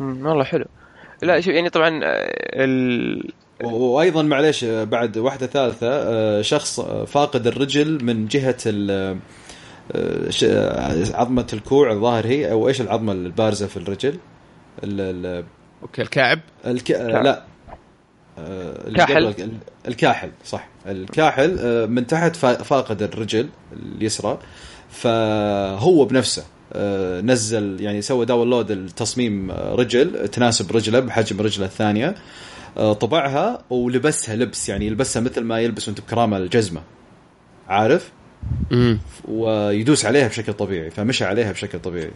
والله حلو. لا شوف يعني طبعا آه، ال... وأيضا معليش بعد واحدة ثالثة شخص فاقد الرجل من جهة آه، عظمة الكوع الظاهر هي أو إيش العظمة البارزة في الرجل؟ ال أوكي الكعب؟ الك... لا. آه، الكاحل الكاحل صح. الكاحل آه، من تحت فاقد الرجل اليسرى فهو بنفسه. نزل يعني سوى download التصميم رجل تناسب رجله بحجم رجله الثانية طبعها ولبسها لبس يعني يلبسها مثل ما يلبس انت بكرامة الجزمة عارف؟ ويدوس عليها بشكل طبيعي فمشى عليها بشكل طبيعي.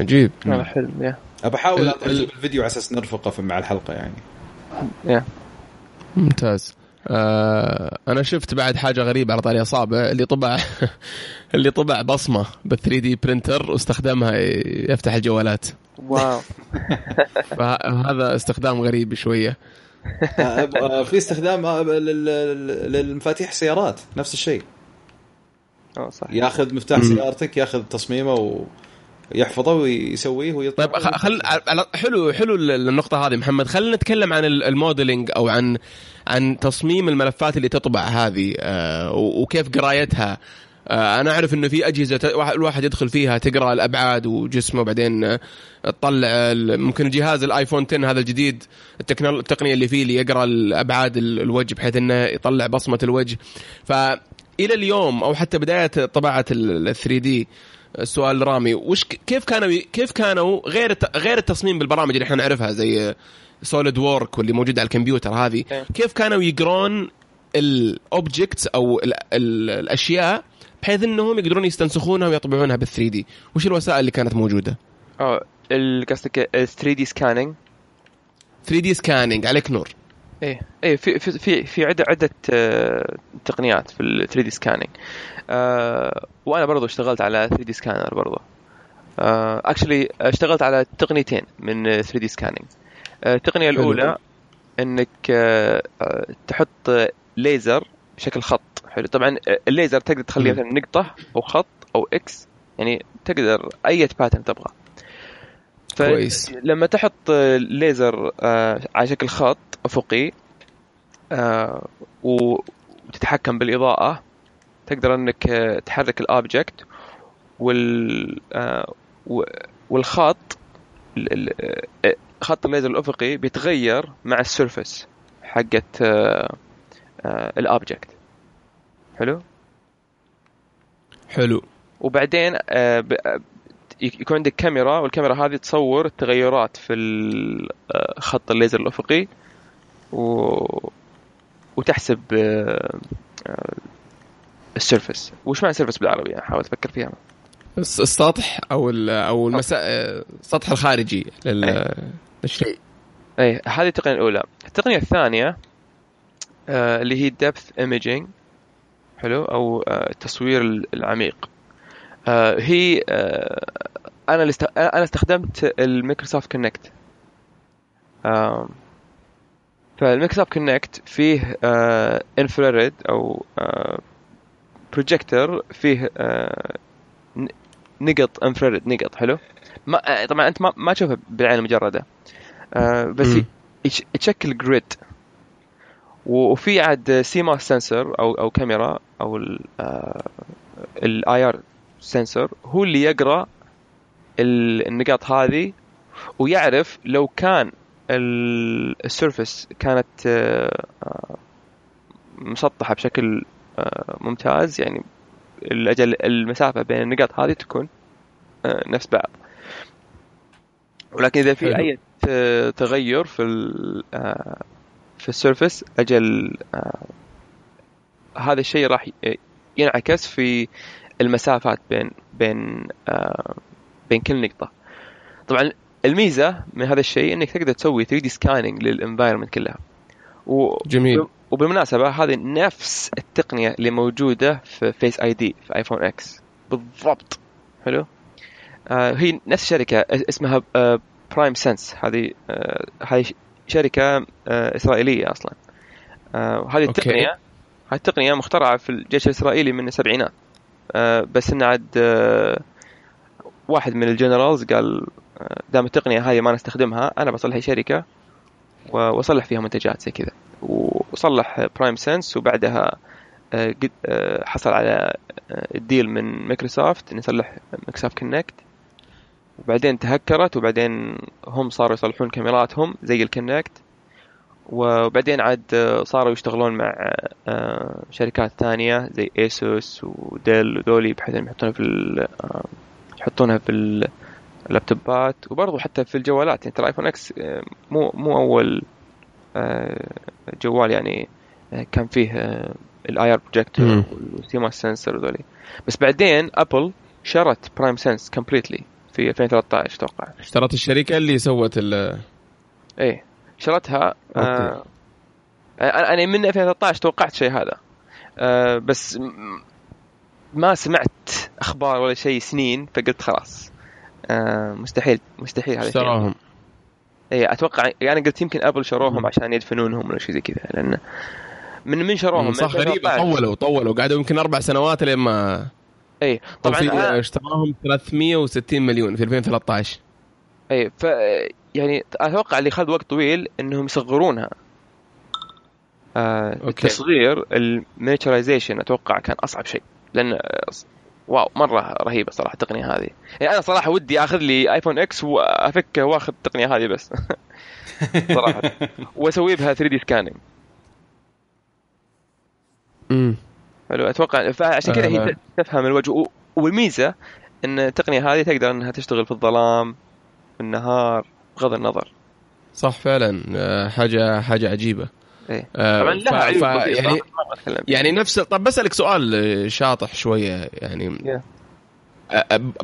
عجيب. حلو يا أبى أحاول أجيب الفيديو على أساس نرفقه مع الحلقة يعني. يا ممتاز. آه أنا شفت بعد حاجة غريبة على طاري اصابع اللي طبع [laughs] اللي طبع بصمة بال 3D printer واستخدمها يفتح الجوالات. wow. [laughs] فهذا استخدام غريب شوية. في استخدام للمفاتيح السيارات نفس الشيء. آه صح ياخذ مفتاح سيارتك ياخذ تصميمه ويحفظه ويسويه ويطلع طيب خل حلو حلو النقطة هذه محمد. خلينا نتكلم عن الموديلنج أو عن عن تصميم الملفات اللي تطبع هذه آه، وكيف قرايتها. آه، أنا أعرف إنه في أجهزة الواحد يدخل فيها تقرأ الأبعاد وجسمه وبعدين آه، تطلع ممكن جهاز الآيفون 10 هذا الجديد التقنية اللي فيه اللي يقرأ الأبعاد الوجه بحيث إنه يطلع بصمة الوجه. فالى اليوم أو حتى بداية طباعة ال 3D السؤال رامي. وش كيف كانوا كيف كانوا غير غير التصميم بالبرامج اللي إحنا نعرفها زي SolidWorks واللي موجودة على الكمبيوتر هذه؟ إيه. كيف كانوا يقرون ال objects أو ال ال الأشياء بحيث إنهم يقدرون يستنسخونها ويطبعونها بال 3D وش الوسائل اللي كانت موجودة؟ آه قصدك 3D scanning 3D scanning عليك نور. إيه. إيه في في في, في عده عدة آه، تقنيات في ال 3D scanning آه وأنا برضو اشتغلت على 3 دي سكانر برضو. actually آه اشتغلت على تقنيتين من 3D scanning التقنية الأولى إنك آه تحط ليزر بشكل خط. حلو. طبعا الليزر تقدر تخليه مثلا نقطة أو خط أو X يعني تقدر أي pattern تبغى. كويس. لما تحط ليزر آه على شكل خط افقي آه وتتحكم بالإضاءة تقدر انك تحرك ال object وال آه والخط آه، خط الليزر الأفقي بيتغير مع ال surface حقت آه ال object حلو؟ حلو. وبعدين آه، آه، يكون عندك كاميرا والكاميرا هذه تصور التغيرات في آه، خط الليزر الأفقي و... وتحسب ال surface. وش معنى surface بالعربي؟ احاول أفكر فيها. السطح أو أو المسا... السطح الخارجي لل... للشيء. اي هذه التقنية الأولى. التقنية الثانية اللي هي depth imaging حلو؟ أو آه، التصوير العميق. آه، هي آه، أنا است... أنا استخدمت ال Microsoft Kinect فال Microsoft Kinect فيه infrared أو بروجيكتور فيه نقط infrared نقط حلو؟ ما طبعا أنت ما, ما تشوفه بالعين المجردة. بس يتشكل grid وفي عاد CMOS sensor أو أو كاميرا أو ال IR sensor هو اللي يقرأ النقاط هذه ويعرف لو كان ال surface كانت آه، آه، مسطحة بشكل آه، ممتاز يعني الأجل المسافة بين النقاط هذه تكون نفس بعض. ولكن إذا في أي تغير في في ال surface أجل هذا الشيء راح ينعكس في المسافات بين بين آه بين كل نقطة. طبعا الميزة من هذا الشيء إنك تقدر تسوي 3D scanning لل environment كلها. و... جميل. وبالمناسبة هذه نفس التقنية اللي موجودة في Face ID في ايفون X بالضبط. حلو؟ آه هي نفس الشركة اسمها آه PrimeSense هذه آه هذه شركة آه إسرائيلية أصلا. آه هذه التقنية هذه التقنية مخترعة في الجيش الإسرائيلي من السبعينات. آه بس انه عاد آه واحد من ال generals قال آه، دام التقنية هذه ما نستخدمها أنا بصلح شركة وأصلح فيها منتجات زي كذا. وصلح PrimeSense وبعدها آه، آه، حصل على ال deal من مايكروسوفت إنه يصلح Microsoft Kinect وبعدين تهكرت وبعدين هم صاروا يصلحون كاميراتهم زي ال Kinect وبعدين عاد صاروا يشتغلون مع شركات ثانية زي Asus و Dell ودولي بحيث إنهم يحطونها في يحطونها في اللابتوبات وبرضه حتى في الجوالات يعني ترى ايفون X آه، مو مو أول آه، جوال يعني آه، كان فيه ال IR projector وال CMOS sensor وذولي. بس بعدين Apple شرت PrimeSense completely في 2013 أتوقع. اشترت الشركة اللي سوت ال إيه شرتها آه أنا من 2013 توقعت شيء هذا. آه بس ما سمعت أخبار ولا شيء سنين فقلت خلاص. آه مستحيل مستحيل هذا اشتراهم اي أتوقع يعني قلت يمكن Apple شروهم عشان يدفنونهم ولا شيء زي كذا لأن من من شروهم صح غريب طولوا طولوا قعدوا يمكن أربع سنوات لين ما اي طبعا. اشتراهم 360 مليون في 2013 اي ف يعني أتوقع اللي خذ وقت طويل إنهم يصغرونها. آه التصغير ال miniaturization أتوقع كان أصعب شيء لأن wow مرة رهيبة صراحة التقنية هذه. يعني أنا صراحة ودي آخذ لي آيفون إكس وافكه وأخذ التقنية هذه بس. [laughs] صراحة. وأسوي بها 3D scanning امم حلو أتوقع فعشان كذا هي. تفهم الوجه. والميزة إن التقنية هذه تقدر إنها تشتغل في الظلام في النهار بغض النظر. صح فعلا آه، حاجة حاجة عجيبة. إيه. آه، طبعا لها ف... عيوب يعني يعني نفس طب بسالك سؤال شاطح شوية يعني yeah.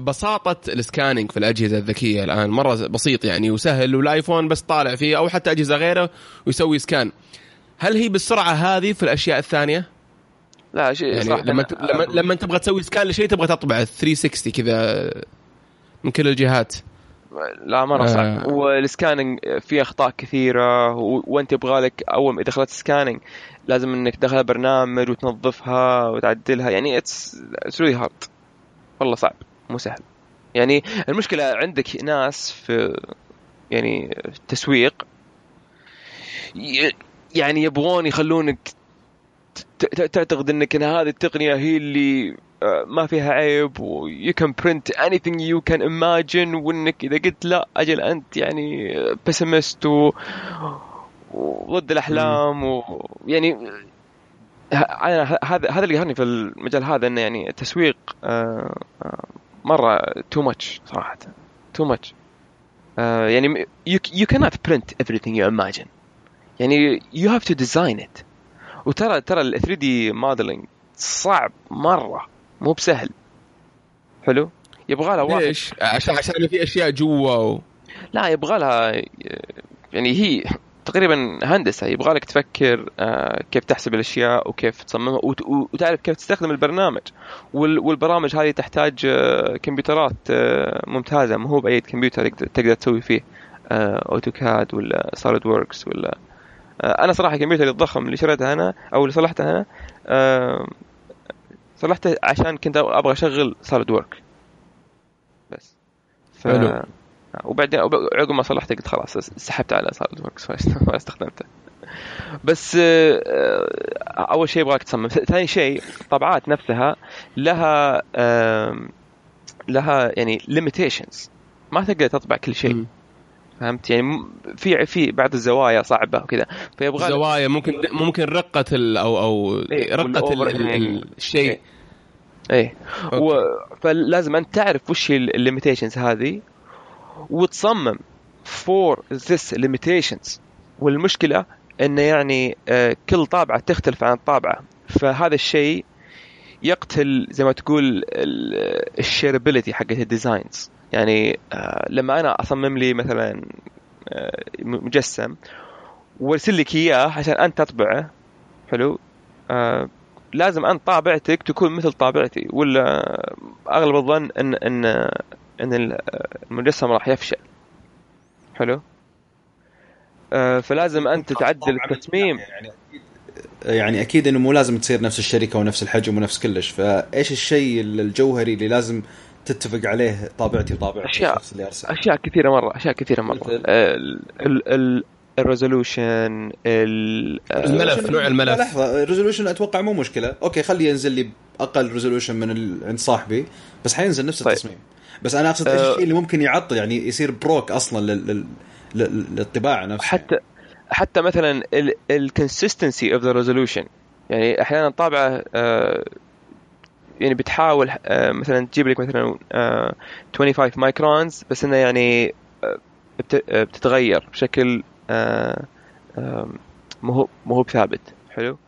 بساطة ال scanning في الأجهزة الذكية الآن مرة بسيط يعني وسهل والآيفون بس طالع فيه أو حتى أجهزة غيره ويسوي scan هل هي بالسرعة هذه في الأشياء الثانية؟ لا شيء يعني لما لما لما تبغى تسوي scan لشيء تبغى تطبع 360 كذا من كل الجهات لا مره صعب آه. وال scanning فيه أخطاء كثيرة وأنت يبغى لك أول ما دخلت scanning لازم إنك تدخل برنامج وتنظفها وتعدلها. يعني it's it's really hard والله صعب. مو سهل. يعني المشكلة عندك ناس في يعني التسويق يعني يبغون يخلونك تعتقد إنك إن هذه التقنية هي اللي ما فيها عيب و you can print anything you can imagine وإنك إذا قلت لا أجل أنت يعني pessimist و وضد الأحلام ويعني هذا هذا اللي قهرني في المجال هذا إنه يعني التسويق آه، آه، مرة too much صراحة too much يعني you cannot print everything you imagine. يعني you have to design it. وترى ترى ال 3D modeling صعب مرة. مو بسهل. حلو؟ يبغى لها واحد. ليش؟ عشان عشان في أشياء جوا و... لا يبغى لها يعني هي تقريبا هندسة. يبغى لك تفكر آه، كيف تحسب الأشياء وكيف تصممها. وتعرف كيف تستخدم البرنامج. والبرامج هذه تحتاج آه، كمبيوترات آه، ممتازة. مو هو بأي كمبيوتر تقدر تسوي فيه AutoCAD ولا SolidWorks ولا أنا صراحة كمبيوتري الضخم اللي شريته أنا أو اللي صلحته أنا صلحته عشان كنت أبغى أشغل SolidWorks بس. ف... حلو. وبعدين عقب ما صلحته قلت خلاص سحبت على SolidWorks [laughs] ما استخدمته. بس آه، أول شيء يبغاك تصمم. ثاني شيء الطبعات نفسها لها لها يعني limitations ما تقدر تطبع كل شيء. فهمت؟ يعني في في بعض الزوايا صعبة وكذا. فيبغى زوايا ممكن ممكن رقة ال أو أو إيه رقة الشيء. إيه, إيه. و... فلازم أنت تعرف وش هي ال limitations هذه وتصمم for this limitations والمشكلة إنه يعني آه، كل طابعة تختلف عن الطابعه فهذا الشيء يقتل زي ما تقول ال shareability حقت ال designs يعني آه، لما أنا أصمم لي مثلا آه، مجسم وأرسل لك إياه عشان أنت تطبعه حلو؟ آه لازم انت طابعتك تكون مثل طابعتي ولا أغلب الظن إن إن إن المجسم راح يفشل. حلو؟ آه فلازم أنت تعدل التصميم. يعني أكيد يعني أكيد إنه مو لازم تصير نفس الشركة ونفس الحجم ونفس كلش. فإيش الشيء الجوهري اللي لازم تتفق عليه طابعتي وطابعتي اشياء أشياء كثيرة مرة أشياء كثيرة مرة. ال resolution الملف نوع الملف. لحظة. ال resolution أتوقع مو مشكلة. okay خليه ينزل لي باقل resolution من ال... عند صاحبي بس حينزل نفس طيب. التصميم. بس أنا أقصد إيش الشيء اللي ممكن يعطل يعني يصير broke أصلا لل... لل... للطباعة نفسها. حتى حتى مثلا ال consistency of the resolution يعني أحيانا طابعة آه يعني بتحاول آه مثلا تجيب لك مثلا آه 25 microns بس إنه يعني آه بتتغير بشكل آه مو مو بثابت. حلو؟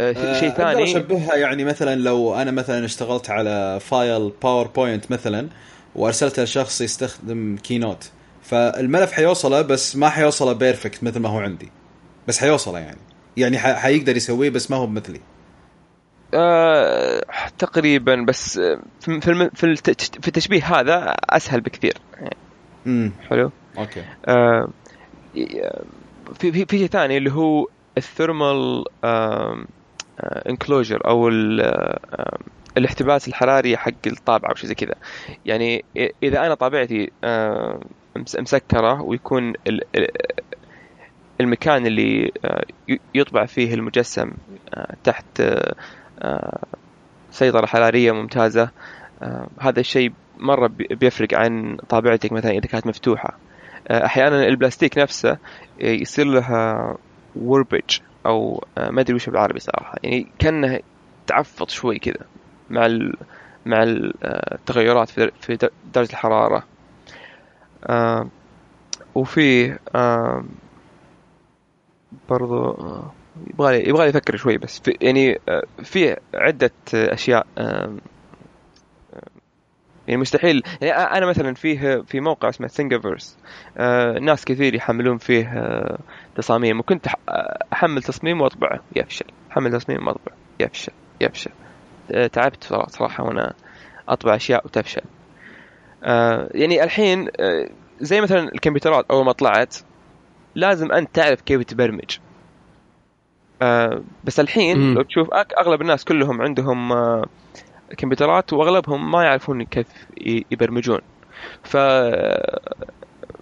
آه شيء آه، ثاني أشبهها يعني مثلا لو أنا مثلا اشتغلت على file PowerPoint مثلا وارسلته لشخص يستخدم Keynote فالملف حيوصله بس ما حيوصله perfect مثل ما هو عندي. بس حيوصله يعني. يعني حيقدر يسويه بس ما هو بمثلي. آه تقريبا بس في في في التشبيه هذا أسهل بكثير. امم حلو؟ okay. آه في في في شيء ثاني اللي هو ال thermal enclosure أو الاحتباس الحراري حق الطابعة أو شيء زي كذا. يعني إذا أنا طابعتي مسكرة ويكون المكان اللي يطبع فيه المجسم تحت سيطرة حرارية ممتازة. هذا الشيء مرة بيفرق عن طابعتك مثلا إذا كانت مفتوحة. أحيانا البلاستيك نفسه يصير لها وربج أو ما أدري وش بالعربي صراحة. يعني كأنه تعفط شوي كذا مع ال مع التغيرات في درجة الحرارة. وفي برضو يبغى يبغى يفكر شوي بس في يعني في عدة أشياء يعني مستحيل. يعني أنا مثلا فيه في موقع اسمه ثينجفيرس آه ناس كثير يحملون فيه آه تصاميم وكنت أحمل تصميم وأطبعه. يفشل أحمل تصميم وأطبعه. يفشل يفشل آه تعبت صراحة وأنا أطبع أشياء وتفشل. آه يعني الحين آه زي مثلا الكمبيوترات أول ما طلعت لازم أنت تعرف كيف تبرمج. آه بس الحين م. لو تشوف أغلب الناس كلهم عندهم آه كمبيوترات وأغلبهم ما يعرفون كيف يبرمجون. ف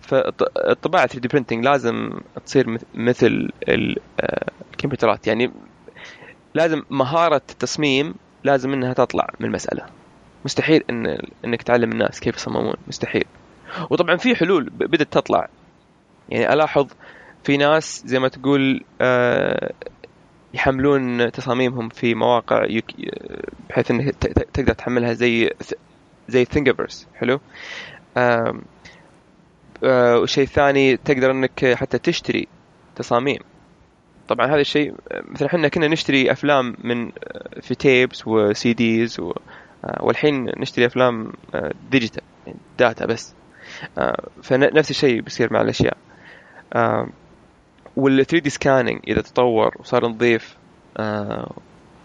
فالطباعه 3 دي برينتنج لازم تصير مثل الكمبيوترات. يعني لازم مهارة التصميم لازم إنها تطلع من المسألة. مستحيل إن إنك تعلم الناس كيف يصممون. مستحيل. وطبعا في حلول بدأت تطلع. يعني ألاحظ في ناس زي ما تقول آه يحملون تصاميمهم في مواقع يك... بحيث انك تقدر تحملها زي زي ثينجفرس حلو. آه والشيء الثاني تقدر إنك حتى تشتري تصاميم. طبعا هذا الشيء مثلا إحنا كنا نشتري أفلام من في tapes و CDs و... آه والحين نشتري أفلام آه digital يعني data بس. آه فنفس الشيء بيصير مع الأشياء. آه وال 3D scanning إذا تطور وصار نظيف آه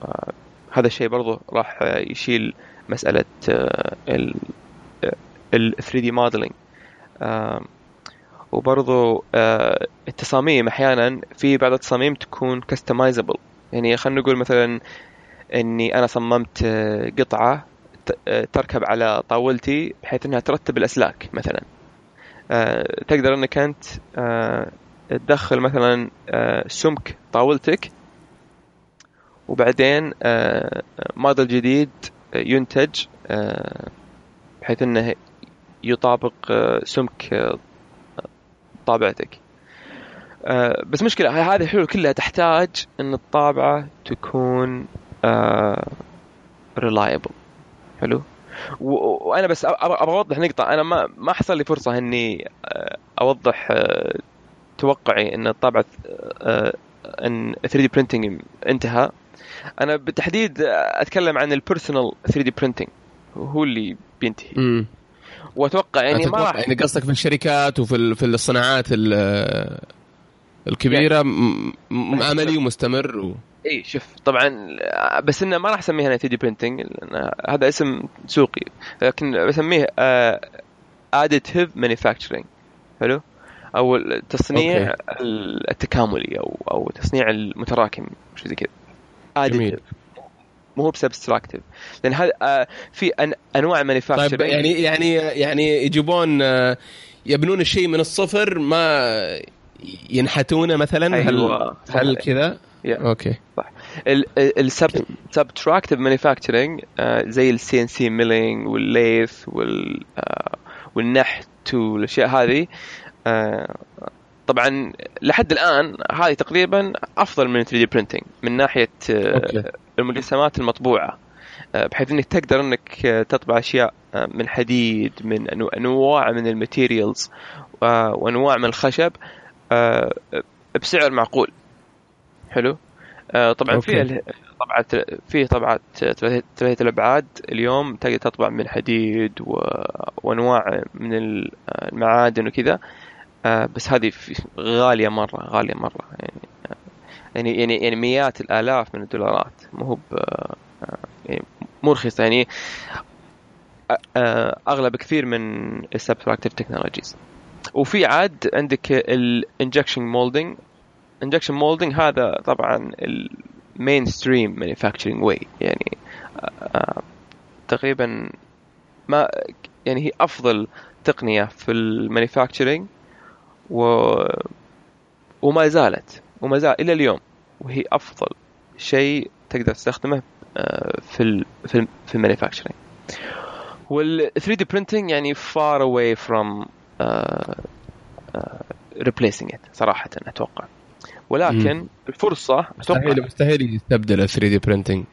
آه هذا الشيء برضو راح يشيل مسألة آه ال 3D modeling وبرضو آه التصاميم أحيانا في بعض التصاميم تكون كستمايزبل يعني خلينا نقول مثلا إني أنا صممت قطعة تركب على طاولتي بحيث إنها ترتب الأسلاك مثلا. آه تقدر إنك أنت آه تدخل مثلا آه، سمك طاولتك وبعدين موديل جديد ينتج بحيث إنه يطابق سمك طابعتك. بس مشكلة هذه الحلول كلها تحتاج إن الطابعة تكون reliable حلو؟ وأنا بس أبغى أوضح نقطة. أنا ما ما حصل لي فرصة إني أوضح توقعي إن الطابعة آه، إن 3D printing انتهى. أنا بالتحديد أتكلم عن ال personal 3D printing هو اللي بينتهي. امم وأتوقع يعني ما راح يعني قصدك في الشركات وفي ال- في الصناعات ال- الكبيرة م- م- عملي ومستمر و... اي شوف طبعا بس إنه ما راح اسميها أنا 3D printing هذا اسم سوقي. لكن بسميه additive manufacturing حلو؟ أو التصنيع okay. التكاملي أو أو تصنيع المتراكم شيء زي كذا جميل. مو هو ب subtractive لأن هذا آه، في أن أنواع manufacturing طيب يعني يعني يعني يجيبون آه، يبنون الشيء من الصفر ما ينحتونه مثلا أيوة. هل هل كذا؟ Yeah. okay ال subtractive manufacturing زي ال CNC milling وال lathe وال آه، والنحت والأشياء هذه آه، طبعا لحد الآن هذه تقريبا أفضل من 3D printing من ناحية آه، okay. المجسمات المطبوعة آه، بحيث إنك تقدر إنك آه، تطبع أشياء آه، من حديد من أنواع من ال materials آه، وأنواع من الخشب آه، بسعر معقول حلو آه، طبعا. في طبعات في طبعات ثلاثية ثلاثية الأبعاد اليوم تقدر تطبع من حديد. وأنواع من ال- المعادن وكذا آه، بس هذه غالية مرة غالية مرة. يعني آه، يعني يعني يعني مئات الآلاف من الدولارات. مو هو آه، يعني مو رخيصه يعني أغلى بكثير من ال subtractive technologies وفي عاد عندك ال injection molding injection molding هذا طبعا ال mainstream manufacturing way يعني تقريبا ما يعني هي أفضل تقنية في ال manufacturing و وما زالت وما زال إلى اليوم وهي أفضل شيء تقدر تستخدمه آه، في في في ال manufacturing وال 3D printing يعني far away from uh, uh, replacing it صراحة أتوقع. ولكن مم. الفرصة مستحيل أتوقع مستحيل يستبدل ال 3D printing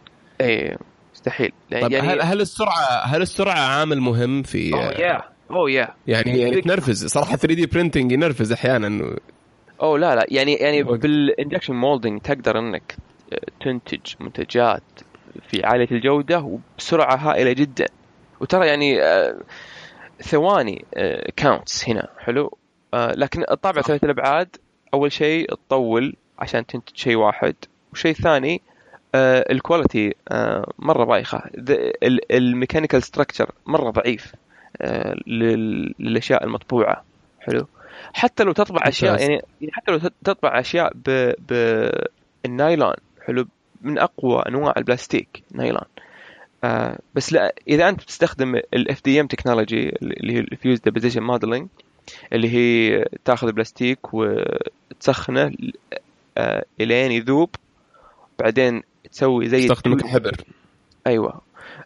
إيه مستحيل. طيب يعني هل هل السرعة هل السرعة عامل مهم في اوه يا اوه يا يعني يعني تنرفز صراحة 3D printing ينرفز أحيانا. اوه لا لا. يعني يعني. بال injection molding تقدر إنك تنتج منتجات في عالية الجودة وبسرعة هائلة جدا. وترى يعني آه، ثواني counts هنا. حلو؟ آه، لكن الطابع ثلاث الأبعاد أول شيء تطول عشان تنتج شيء واحد. وشيء ثاني آه، ال quality آه، مرة بايخة. ال mechanical structure مرة ضعيف. آه، للأشياء المطبوعة. حلو. حتى لو تطبع أشياء. يعني حتى لو تط- تطبع أشياء ب بالنايلون حلو من أقوى أنواع البلاستيك نايلون. آه بس لا إذا أنت بتستخدم ال FDM technology اللي هي ال fused deposition modeling اللي هي تاخذ البلاستيك وتسخنه آه إلين يذوب بعدين تسوي زي تستخدمه التو- كحبر. أيوه.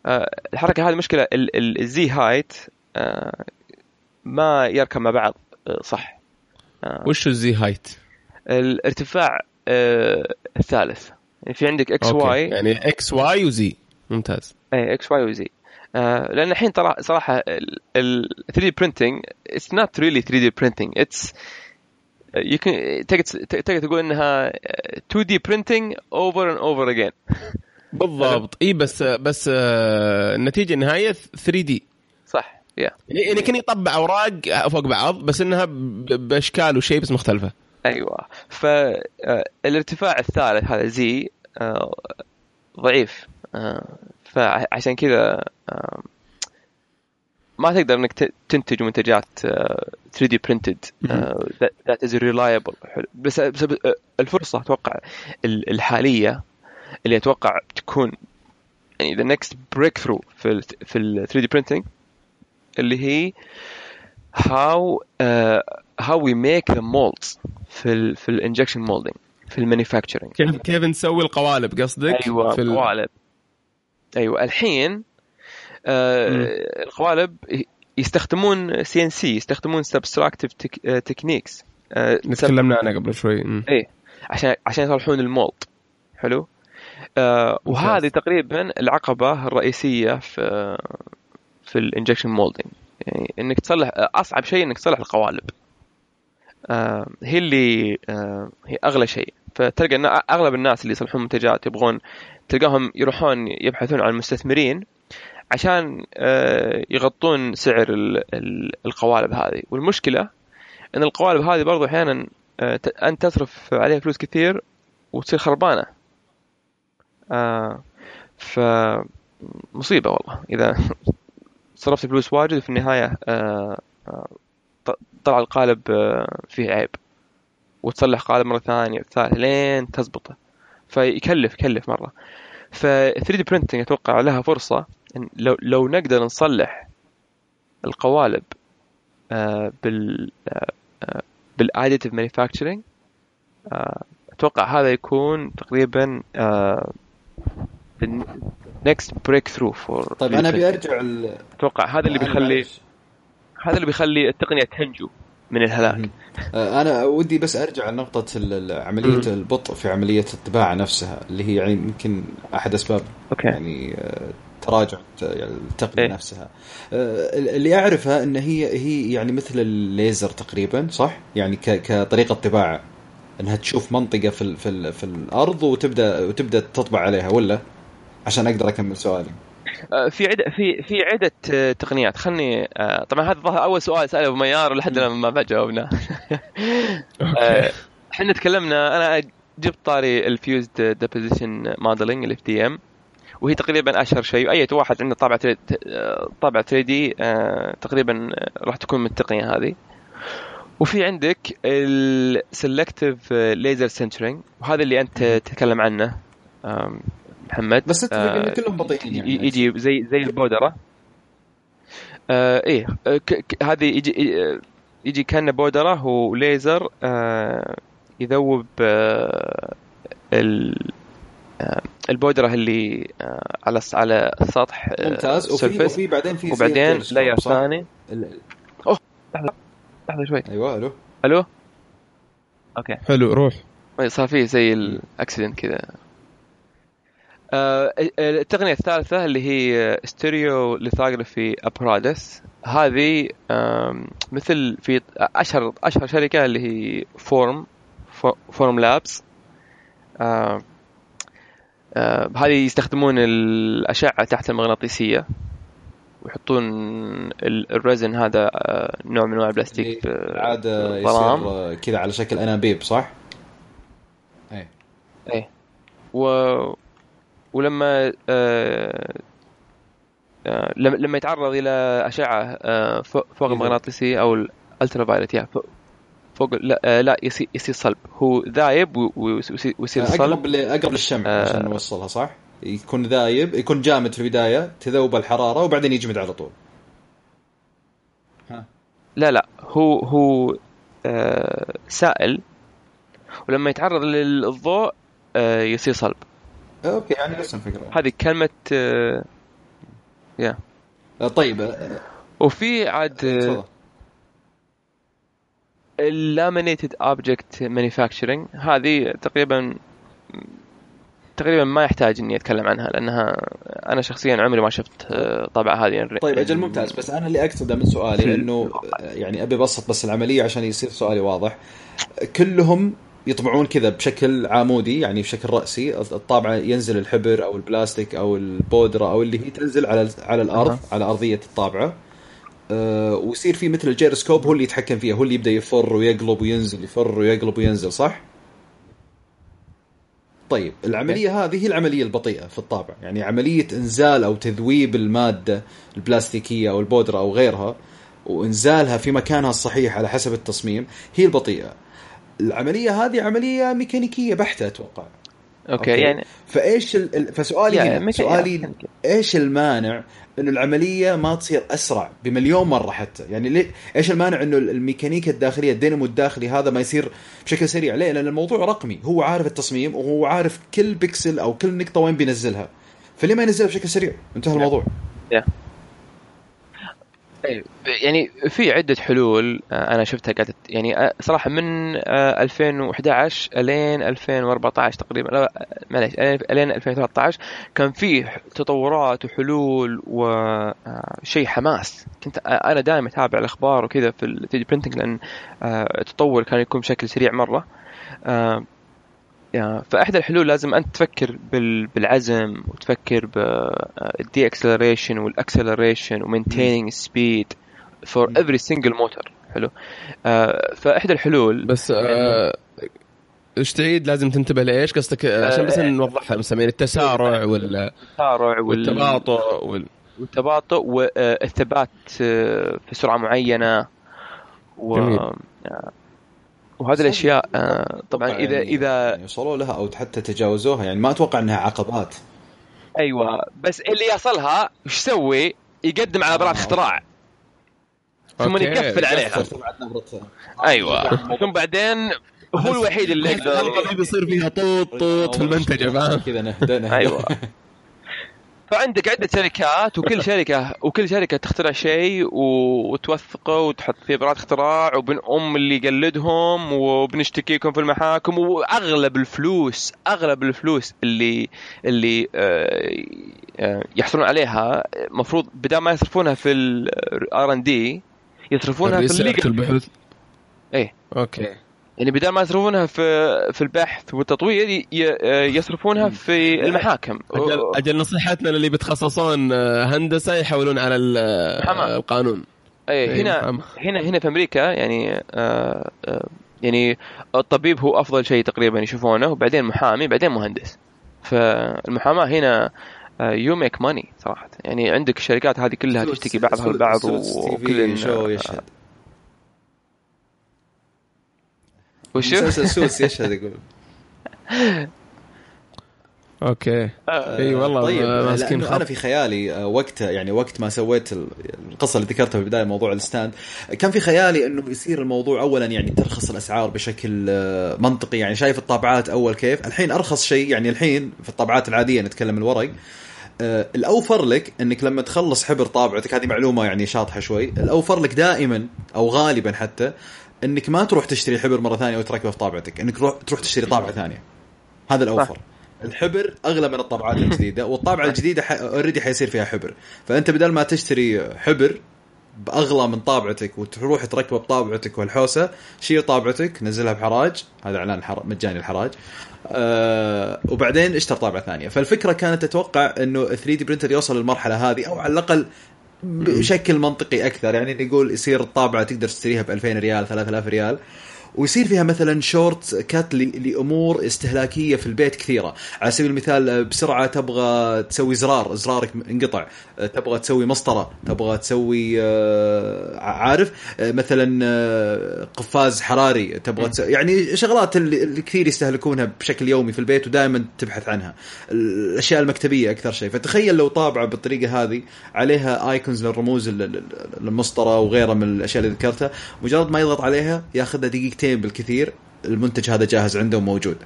آه الحركة هذه مشكلة ال- ال- ال Z height آه ما يركب مع بعض آه صح. آه. وش ال Z height؟ الارتفاع آه الثالث. يعني في عندك X. Y يعني X Y و Z ممتاز. اي X Y و Z آه لأن الحين ترى صراحة ال 3D printing it's not really 3D printing. It's يمكن تقدر تقدر تقول إنها 2D printing over and over again. بالضبط. [laughs] إي بس بس آه، النتيجة النهائيه 3D. يعني يعني كان يطبع أوراق فوق بعض بس إنها بأشكال و shapes مختلفة. أيوه. فالارتفاع الثالث هذا زي آه، ضعيف. آه، فعشان كذا آه، ما تقدر إنك تنتج منتجات آه، 3 دي آه، that is reliable. حلو. بس آه، الفرصة أتوقع ال- الحالية اللي أتوقع تكون يعني the next breakthrough في ال في ال 3 دي printing اللي هي how uh, how we make the molds في ال في ال injection molding في ال manufacturing كيف كيف نسوي القوالب قصدك؟ أيوه في ال... قوالب أيوه الحين آه. القوالب يستخدمون CNC يستخدمون subtractive techniques تكلمنا عنها قبل شوي. إيه عشان عشان يصلحون ال mold حلو آه وهذه. تقريبا العقبة الرئيسية في في ال injection molding يعني إنك تصلح أصعب شيء إنك تصلح القوالب. هي اللي هي أغلى شيء. فتلقى إن أغلب الناس اللي يصلحون منتجات يبغون تلقاهم يروحون يبحثون عن المستثمرين عشان يغطون سعر القوالب هذه. والمشكلة إن القوالب هذه برضو أحيانا أنت تصرف عليها فلوس كثير وتصير خربانة. ف مصيبه والله. إذا [laughs] صرفت فلوس واجد وفي النهاية طلع القالب فيه عيب. وتصلح قالب مرة ثانية وثالثه لين تزبطه. فيكلف يكلف مرة. ف 3D printing أتوقع لها فرصة لو لو نقدر نصلح القوالب آه، بال آه، بال additive manufacturing أتوقع هذا يكون تقريبا next breakthrough for طيب أنا ابي ارجع أتوقع هذا اللي بيخلي هذا اللي بيخلي التقنية تنجو من الهلاك. آه، أنا ودي بس أرجع لنقطة عملية البطء في عملية الطباعة نفسها اللي هي يعني يمكن أحد أسباب okay. يعني آه، تراجع التقنية إيه؟ نفسها. آه، اللي أعرفها إن هي هي يعني مثل الليزر تقريبا صح؟ يعني كطريقة طباعة إنها تشوف منطقة في في, في الأرض وتبدا وتبدأ تطبع عليها ولا؟ عشان أقدر أكمل سؤالي. آه، في عدة في في عدة آه، تقنيات. خلني آه، طبعا هذا ظهر أول سؤال سأله ابو ميار لحد ما ما جاوبنا [laughs] إحنا تكلمنا أنا جبت طاري ال fused deposition modeling ال FDM وهي تقريبا أشهر شيء. واي واحد عنده طابعه طابعه 3D تقريبا راح تكون من التقنية هذه. وفي عندك ال selective laser sintering وهذا اللي أنت تتكلم عنه. محمد. بس اتفق آه كلهم بطيئين يعني. يجي زي زي البودرة. آه إيه آه هذه يجي يجي كأنه بودرة وليزر آه يذوب آه البودرة اللي آه على على السطح آه ممتاز. وفي وفي بعدين في وبعدين layer ثاني. أوه لحظة لحظة شوي. أيوه ألو. ألو؟ okay. حلو روح. صار فيه زي ال accident كذا. آه، التقنية الثالثة اللي هي stereolithography apparatus. هذه مثل في أشهر أشهر شركة اللي هي Form Formlabs. هذه يستخدمون الأشعة تحت المغناطيسية ويحطون ال resin هذا آه، نوع من أنواع البلاستيك عادة يصير كذا على شكل أنابيب صح؟ إيه. إيه. و ولما آه، آه، لما يتعرض إلى أشعة آه، فوق المغناطيسيه أو ال ultraviolet يا فوق لا, لا يصير صلب. هو ذايب ويصير صلب. أقرب أقرب للشمع عشان نوصلها صح؟ يكون ذايب يكون جامد في البداية تذوب الحرارة وبعدين يجمد على طول. ها. لا لا هو هو آه سائل ولما يتعرض للضوء آه يصير صلب. okay يعني نفس الفكرة. هذه كلمة آه يا آه، طيب آه، وفي عاد ال laminated object manufacturing هذه تقريبا تقريبا ما يحتاج إني أتكلم عنها لأنها أنا شخصيا عمري ما شفت طابعه هذه. يعني طيب أجل ممتاز بس أنا اللي اقصده من سؤالي انه يعني أبي أبسط بس العملية عشان يصير سؤالي واضح. كلهم يطبعون كذا بشكل عامودي يعني بشكل رأسي. الطابعة ينزل الحبر أو البلاستيك أو البودرة أو اللي هي تنزل على على الأرض أه. على أرضية الطابعة. أه ويصير في مثل الجيروسكوب هو اللي يتحكم فيها هو اللي يبدأ يفر ويقلب وينزل يفر ويقلب وينزل صح؟ طيب العملية هذه هي العملية البطيئة في الطابع يعني عملية إنزال أو تذويب المادة البلاستيكية أو البودرة أو غيرها وإنزالها في مكانها الصحيح على حسب التصميم هي البطيئة. العملية هذه عملية ميكانيكية بحتة أتوقع. okay, okay. يعني فإيش ال... فسؤالي هنا سؤالي إيش المانع إنه العملية ما تصير أسرع بمليون مرة حتى؟ يعني ليه إيش المانع إنه الميكانيكا الداخلية الدينامو الداخلي هذا ما يصير بشكل سريع؟ ليه؟ لأن الموضوع رقمي. هو عارف التصميم وهو عارف كل بكسل أو كل نقطة وين بينزلها. فليه ما ينزلها بشكل سريع؟ انتهى الموضوع. yeah. طيب يعني في عدة حلول آه، أنا شفتها قاعدة يعني آه، صراحة من 2011 آه، لين 2014 تقريبا لا معليش لين 2013 كان في تطورات وحلول وشيء حماس. كنت أنا دائما أتابع الأخبار وكذا في ال 3D printing لأن التطور كان يكون بشكل سريع مرة. فإحدى الحلول لازم أنت تفكر بالعزم وتفكر بال deceleration وال acceleration و maintaining speed for every single motor حلو. آه فإحدى الحلول بس آه إيش تعيد لازم تنتبه لإيش قصدك؟ عشان بس نوضحها مسمين التسارع وال التسارع والتباطؤ وال... والتباطؤ والثبات في سرعة معينة. و جميل. وهذه الأشياء طبعا اذا يعني اذا يوصلوا لها أو حتى تجاوزوها يعني ما أتوقع إنها عقبات. أيوه بس اللي يصلها وش يسوي؟ يقدم على براءة اختراع. ثم يقفل عليها. أيوه. ثم بعدين هو الوحيد اللي يقدر. بيصير فيها طوط طوط في المنتجة فاهم؟ كذا نهدى. أيوه. [laughs] فعندك عدة شركات وكل [laughs] شركة وكل شركة تخترع شيء وتوثقه وتحط فيه براءة اختراع وبنأم اللي يقلدهم وبنشتكيكم في المحاكم وأغلب الفلوس أغلب الفلوس اللي اللي آه، آه، يحصلون عليها المفروض بدل ما يصرفونها في ال R&D يصرفونها في البحوث. إيه. okay. يعني بدل ما يصرفونها في في البحث والتطوير يصرفونها في المحاكم. أجل, أجل نصيحتنا للي بيتخصصون آه، هندسة يحولون على آه، القانون. أي هنا هنا هنا في أمريكا يعني آه آه يعني الطبيب هو أفضل شيء تقريبا يشوفونه وبعدين محامي بعدين مهندس. فالمحاماة هنا يو ميك ماني صراحة. يعني عندك الشركات هذه كلها تشتكي بعضها البعض وكل شو يشهد وش مسلسل سوس يشهد يقول؟ [laughs] أوكي. آه إي والله طيب ماسكين أنا في خيالي آه، وقت يعني وقت ما سويت القصة اللي ذكرتها في البداية موضوع الستاند. كان في خيالي إنه يصير الموضوع اولا يعني ترخص الأسعار بشكل آه، منطقي. يعني شايف الطابعات أول كيف؟ الحين أرخص شيء يعني الحين في الطابعات العادية نتكلم الورق. الأوفر لك إنك لما تخلص حبر طابعتك هذه معلومة يعني شاطحة شوي. الأوفر لك دائما أو غالبا حتى انك ما تروح تشتري حبر مرة ثانية وتركبه في طابعتك انك تروح تشتري طابعة ثانية. هذا الأوفر. الحبر أغلى من الطابعات الجديدة والطابعة الجديدة اوريدي. حيصير فيها حبر. فأنت بدل ما تشتري حبر بأغلى من طابعتك وتروح تركبه بطابعتك والحوسة شيل طابعتك نزلها بحراج. هذا إعلان حر... مجاني الحراج. آه وبعدين اشتر طابعة ثانية. فالفكرة كانت أتوقع إنه 3D printer يوصل للمرحلة هذه أو على الأقل بشكل منطقي أكثر. يعني نقول يصير الطابعه تقدر تشتريها ب 2000 ريال 3000 ريال. ويصير فيها مثلا shortcut لأمور استهلاكية في البيت كثيرة. على سبيل المثال بسرعة تبغى تسوي زرار زرارك انقطع. تبغى تسوي مسطرة تبغى تسوي آه، عارف؟ آه، مثلا آه، قفاز حراري تبغى تسوي يعني شغلات اللي كثير يستهلكونها بشكل يومي في البيت ودائما تبحث عنها. الأشياء المكتبية أكثر شيء. فتخيل لو طابعة بالطريقة هذه عليها ايكونز للرموز المسطرة وغيرها من الأشياء اللي ذكرتها. مجرد ما يضغط عليها ياخذها دقيقتين بالكثير المنتج هذا جاهز عنده وموجود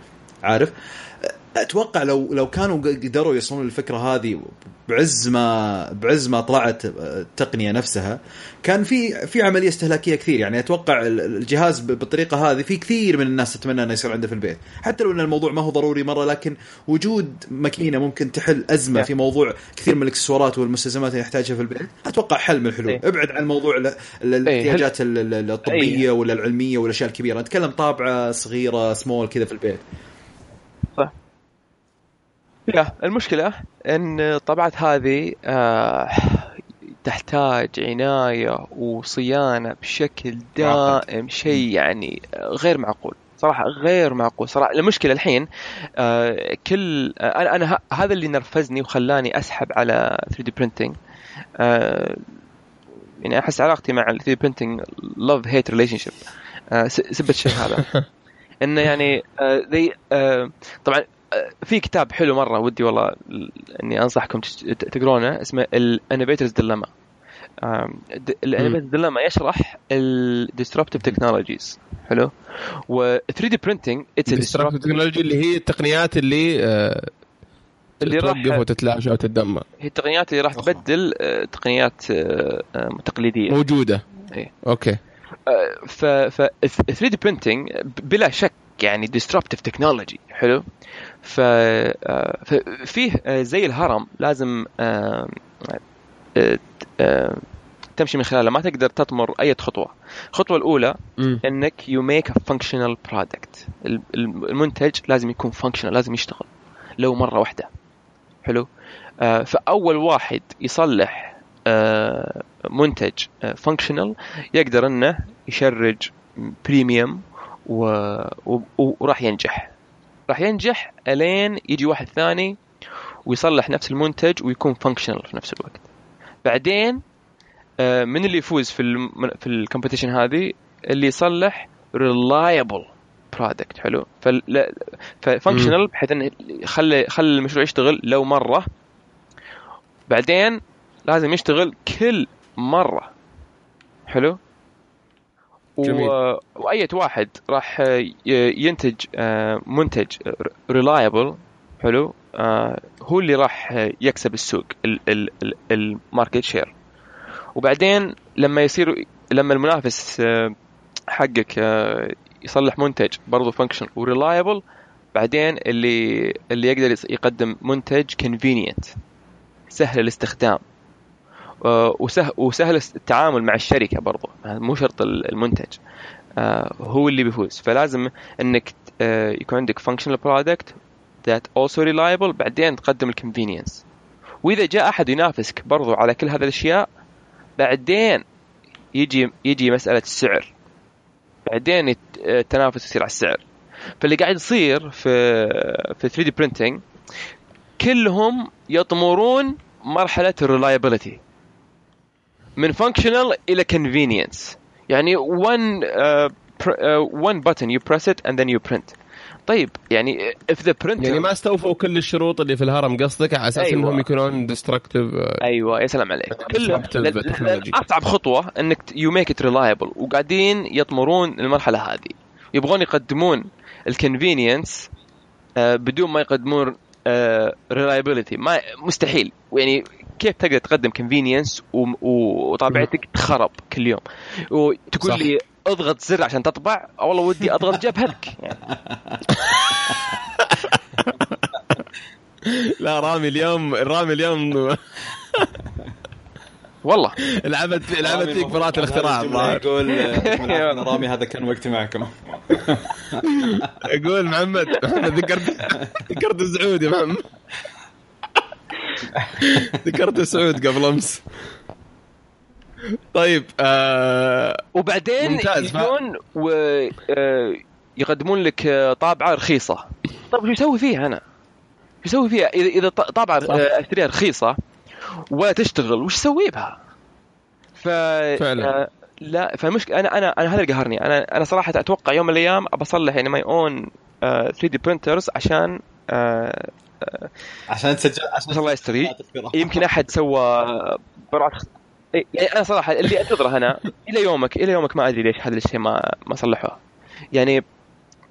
عارف؟ أتوقع لو لو كانوا قدروا يوصلون للفكرة هذه بعز ما بعز ما طلعت التقنية نفسها كان في في عملية استهلاكية كثير. يعني أتوقع الجهاز بالطريقة هذه في كثير من الناس تتمنى أنه يصير عنده في البيت. حتى لو إن الموضوع ما هو ضروري مرة لكن وجود ماكينة ممكن تحل أزمة في موضوع كثير من الإكسسوارات والمستلزمات اللي يحتاجها في البيت. أتوقع حل من الحلول. إيه. ابعد عن موضوع الاحتياجات الطبية ولا العلمية والأشياء الكبيرة. نتكلم طابعة صغيرة سمول كذا في البيت. يا المشكلة إن الطبعات هذه آه تحتاج عناية وصيانة بشكل دائم شيء يعني غير معقول صراحة غير معقول. صراحة المشكلة الحين آه كل آه أنا أنا هذا اللي نرفزني وخلاني أسحب على 3D printing آه يعني أحس علاقتي مع ال 3D printing love-hate relationship سبة الشيء هذا. [laughs] إنه يعني آه آه طبعا في كتاب حلو مرة ودي والله إني أنصحكم تقرونه اسمه ال Innovator's Dilemma ال Innovator's Dilemma يشرح ال disruptive technologies حلو؟ و 3D printing it's ال disruptive technology اللي هي التقنيات اللي آه اللي راح وتتلاشى وتتدمر هي التقنيات اللي راح تبدل آه تقنيات آه تقليديه موجودة. إيه. okay. ف ف 3D printing بلا شك يعني disruptive technology حلو. ف آه، فيه آه، زي الهرم لازم آه، تمشي من خلاله. ما تقدر تطمر أي خطوة. الخطوة الأولى م. إنك you make a functional product ال- ال- المنتج لازم يكون functional لازم يشتغل. لو مرة واحدة. حلو. فأول واحد يصلح منتج functional يقدر إنه ي charge premium و... و... وراح ينجح. راح ينجح ألين يجي واحد ثاني ويصلح نفس المنتج ويكون functional في نفس الوقت. بعدين آه، من اللي يفوز في الم... في ال competition هذه؟ اللي يصلح reliable product حلو؟ فال... ف functional بحيث انه يخلي خلي المشروع يشتغل لو مرة. بعدين لازم يشتغل كل مرة. حلو؟ جميل. و... وأي واحد راح ينتج آه، منتج reliable حلو آه، هو اللي راح يكسب السوق ال market share وبعدين لما يصير لما المنافس آه، حقك يصلح منتج برضه functional و reliable بعدين اللي اللي يقدر يقدم منتج convenient سهل الاستخدام وسهل وسهل التعامل مع الشركة برضه مو شرط ال- المنتج. آه، هو اللي بيفوز. فلازم إنك آه، يكون عندك functional product that also reliable بعدين تقدم ال convenience وإذا جاء أحد ينافسك برضو على كل هذه الأشياء بعدين يجي يجي مسألة السعر. بعدين التنافس يصير على السعر. فاللي قاعد يصير في في 3 دي printing كلهم يطمرون مرحلة الريلايبيليتي من functional إلى convenience. يعني one uh, pr- uh, one button you press it and then you print. طيب يعني if the printer يعني ما استوفوا كل الشروط اللي في الهرم قصدك على أساس أيوة. إنهم يكونون disruptive أيوه يا سلام عليك. كل. أصعب خطوة إنك you make it reliable وقاعدين يطمرون المرحلة هذه. يبغون يقدمون ال convenience بدون ما يقدمون reliability ما مستحيل. يعني كيف تقدر تقدم convenience وطابعتك تخرب كل يوم؟ وتقول صح. لي اضغط زر عشان تطبع؟ والله ودي اضغط جبهتك يعني [laughs] لا رامي اليوم رامي اليوم [laughs] والله. لعبت لعبت فيك براءة الاختراع يقول [laughs] آه، من رامي هذا كان وقتي معكم. يقول محمد محمد ذكرت ذكرت سعود يا محمد. ذكرت سعود قبل أمس. طيب آه وبعدين ممتاز، ف- يجون ويقدمون لك آه، طابعة رخيصة. طيب شو أسوي فيها أنا؟ شو أسوي فيها؟ اذا طابعة. آه، أشتريها رخيصة ولا تشتغل وش أسوي بها؟ ف فعلا. آه، لا فمشكلة أنا أنا أنا هذا اللي قهرني أنا أنا صراحة أتوقع يوم من الأيام ابى اصلح يعني my own 3D printers عشان آه، عشان تسجل عشان الله يستر [laughs] يمكن أحد سوى براءة يعني أنا صراحة اللي أنتظره أنا إلى يومك إلى يومك ما أدري ليش هذا الشيء ما ما صلحوه يعني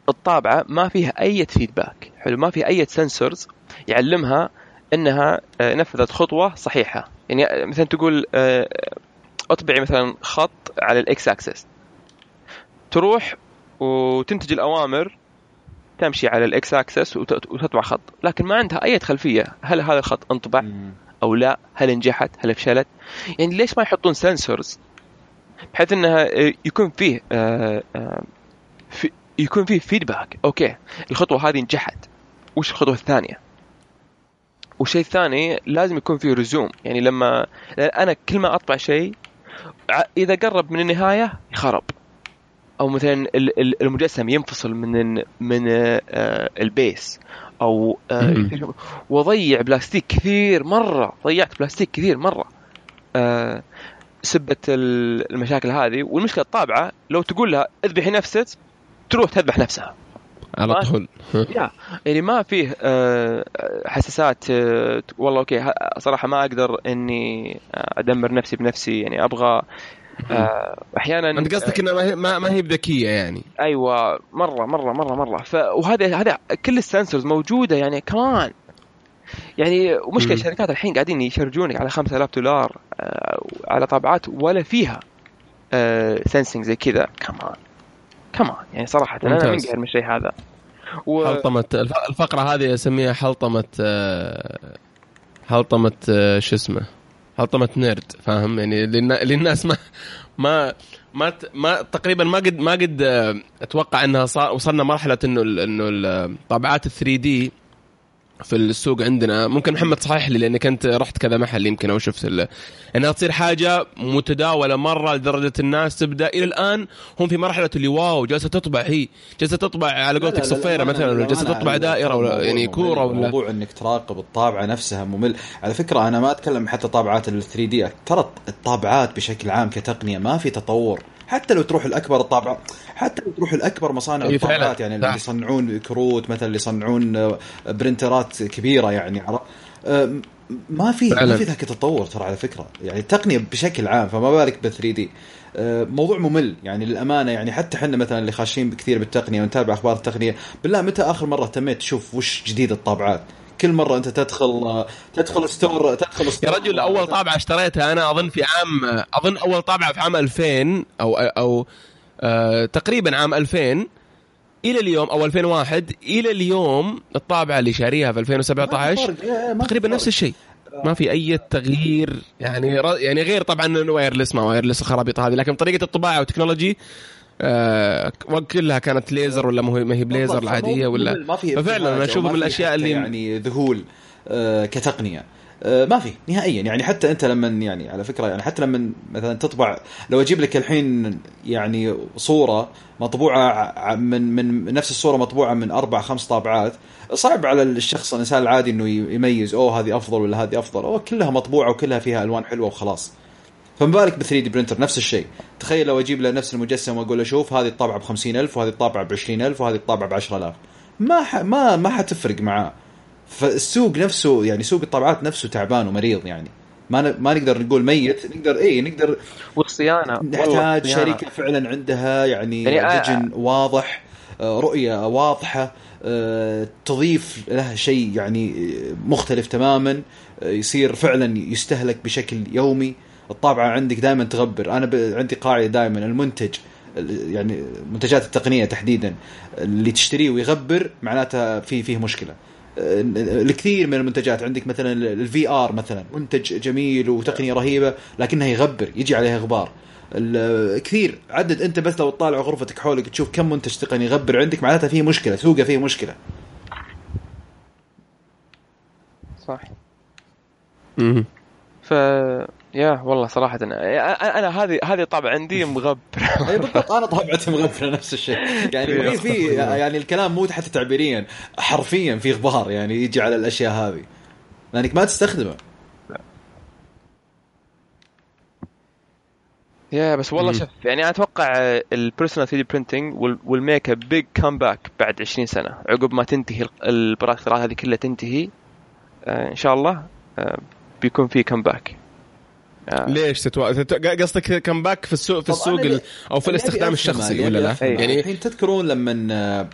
الطابعة ما فيها أي feedback حلو ما فيها أي sensors يعلمها إنها آه، نفذت خطوة صحيحة. يعني آه، مثلا تقول آه، أطبعي مثلا خط على الإكس أكسس. تروح وتنتج الأوامر تمشي على الإكس أكسس وتطبع خط. لكن ما عندها أي خلفية. هل هذا الخط أنطبع أو لا؟ هل نجحت هل فشلت؟ يعني ليش ما يحطون sensors بحيث إنها يكون فيه في يكون فيه feedback okay الخطوة هذه نجحت. وش الخطوة الثانية؟ والشيء الثاني لازم يكون فيه resume. يعني لما أنا كل ما أطبع شيء إذا قرب من النهاية خرب أو مثلا ال- ال- المجسم ينفصل من من آه، ال base. أو آه، مم. وضيع بلاستيك كثير مرة. ضيعت بلاستيك كثير مرة. آه، سبة ال- المشاكل هذه. والمشكلة الطابعة لو تقول لها اذبحي نفسك تروح تذبح نفسها. على ما- طول. يا يعني ما فيه آه، حساسات آه، والله okay صراحة ما أقدر إني آه، أدمر نفسي بنفسي يعني أبغى أحيانا أنت قصدك انها ما هي ما, هي بذكية يعني. أيوه مرة مرة مرة مرة. ف وهذا هذا كل السنسورز موجودة يعني كمان. يعني ومشكله مم. الشركات الحين قاعدين يشرجونك على 5000 دولار على طابعات ولا فيها سنسنج زي كذا. كمان كمان يعني صراحة أنا ممتاز. منقهر من الشيء هذا و... حلطمة الف- الفقرة هذه اسميها حلطمة آه، حلطمة آه، شو اسمه حلطمة نيرد فاهم يعني للنا- للناس ما ما ما. ما تقريبا ما قد ما قد آه، أتوقع إنها صار وصلنا مرحلة إنه. إنه الطابعات ال 3 دي في السوق عندنا. ممكن محمد صحح لي لاني كنت رحت كذا محل يمكن أو شفت ال... انها تصير حاجة متداولة مرة لدرجة الناس تبدأ إلى الآن هم في مرحلة اللي wow جالسه تطبع هي جالسه تطبع على قولتك صفيرة مثلا ولا جالسه تطبع دائرة ولا يعني كورة ولا موضوع إنك تراقب الطابعة نفسها ممل. على فكرة أنا ما أتكلم حتى طابعات ال 3D ترى الطابعات بشكل عام كتقنية ما في تطور. حتى لو تروح الأكبر الطابعه حتى لو تروح الأكبر مصانع الطابعات. يعني. اللي يصنعون كروت مثلا اللي يصنعون آه، printerات كبيرة يعني آه، ما في. ما في ذاك التطور ترى على فكرة يعني التقنية بشكل عام فما بالك ب 3D موضوع ممل يعني للأمانة يعني حتى إحنا مثلا اللي خاشين كثير بالتقنية ونتابع أخبار التقنية بالله متى آخر مرة تميت تشوف وش جديد الطابعات كل مرة أنت تدخل تدخل store تدخل يا store رجل أول طابعة اشتريتها أنا أظن في عام أظن أول طابعة في عام 2000 أو أو آه تقريبا عام 2000 إلى اليوم أو 2001 إلى اليوم الطابعة اللي شاريها في 2017 تقريبا نفس الشيء. ما في أي تغيير يعني يعني غير طبعا إنه wireless ما wireless الخرابيط هذه لكن طريقة الطباعة وال technology آه كلها كانت ليزر ولا ما هي بليزر العادية ولا؟ ما في ففعلا أنا أشوف من الأشياء اللي يعني ذهول آه، كتقنية. آه، ما في نهائيا. يعني حتى أنت لما يعني على فكرة يعني حتى لما مثلا تطبع لو أجيب لك الحين يعني صورة مطبوعة من من نفس الصورة مطبوعة من أربع خمس طابعات صعب على الشخص الإنسان العادي إنه يميز أوه هذه أفضل ولا هذه أفضل. أوه كلها مطبوعة وكلها فيها ألوان حلوة وخلاص. فما بالك ب 3D printer نفس الشيء. تخيل لو أجيب له نفس المجسم وأقول له شوف هذه الطابعة ب 50000 وهذه الطابعة ب 20000 وهذه الطابعة ب 10000 ما ح... ما ما حتفرق معاه. فالسوق نفسه يعني سوق الطابعات نفسه تعبان ومريض يعني. ما ن... ما نقدر نقول ميت نقدر اي نقدر والصيانة نحتاج. شركة فعلا عندها يعني, يعني يعني آه- واضح آه، رؤية واضحة آه، تضيف له شيء يعني مختلف تماما يصير فعلا يستهلك بشكل يومي. الطابعة عندك دائما تغبر. أنا ب... عندي قاعدة دائما المنتج ال- يعني منتجات التقنية تحديدا. اللي تشتريه ويغبر معناتها في فيه مشكلة. الكثير من المنتجات عندك مثلا ال VR مثلا منتج جميل وتقنية رهيبة لكنها يغبر يجي عليها غبار. كثير عدد أنت بس لو تطالع غرفتك حولك تشوف كم منتج تقني يغبر عندك معناتها فيه مشكلة سوقة فيه مشكلة. صح مهم. ف yeah والله صراحة أنا, أنا هذه هذه طابع عندي مغبر. [laughs] أي بالضبط أنا طبعتي مغبرة نفس الشيء. يعني [laughs] في في يعني الكلام مو حتى تعبيريا حرفيا في غبار يعني يجي على الأشياء هذه. لأنك ما تستخدمه. yeah بس والله. شوف يعني أنا أتوقع ال personal 3D printing will make a big comeback بعد 20 سنة عقب ما تنتهي البراءة الاختراع هذه كلها تنتهي آه، إن شاء الله آه، بيكون في comeback ليش تتو... تت... قصدك comeback في السوق في السوق ال... أو في الاستخدام الشخصي ولا لا أفهمه. يعني الحين تذكرون لما آه،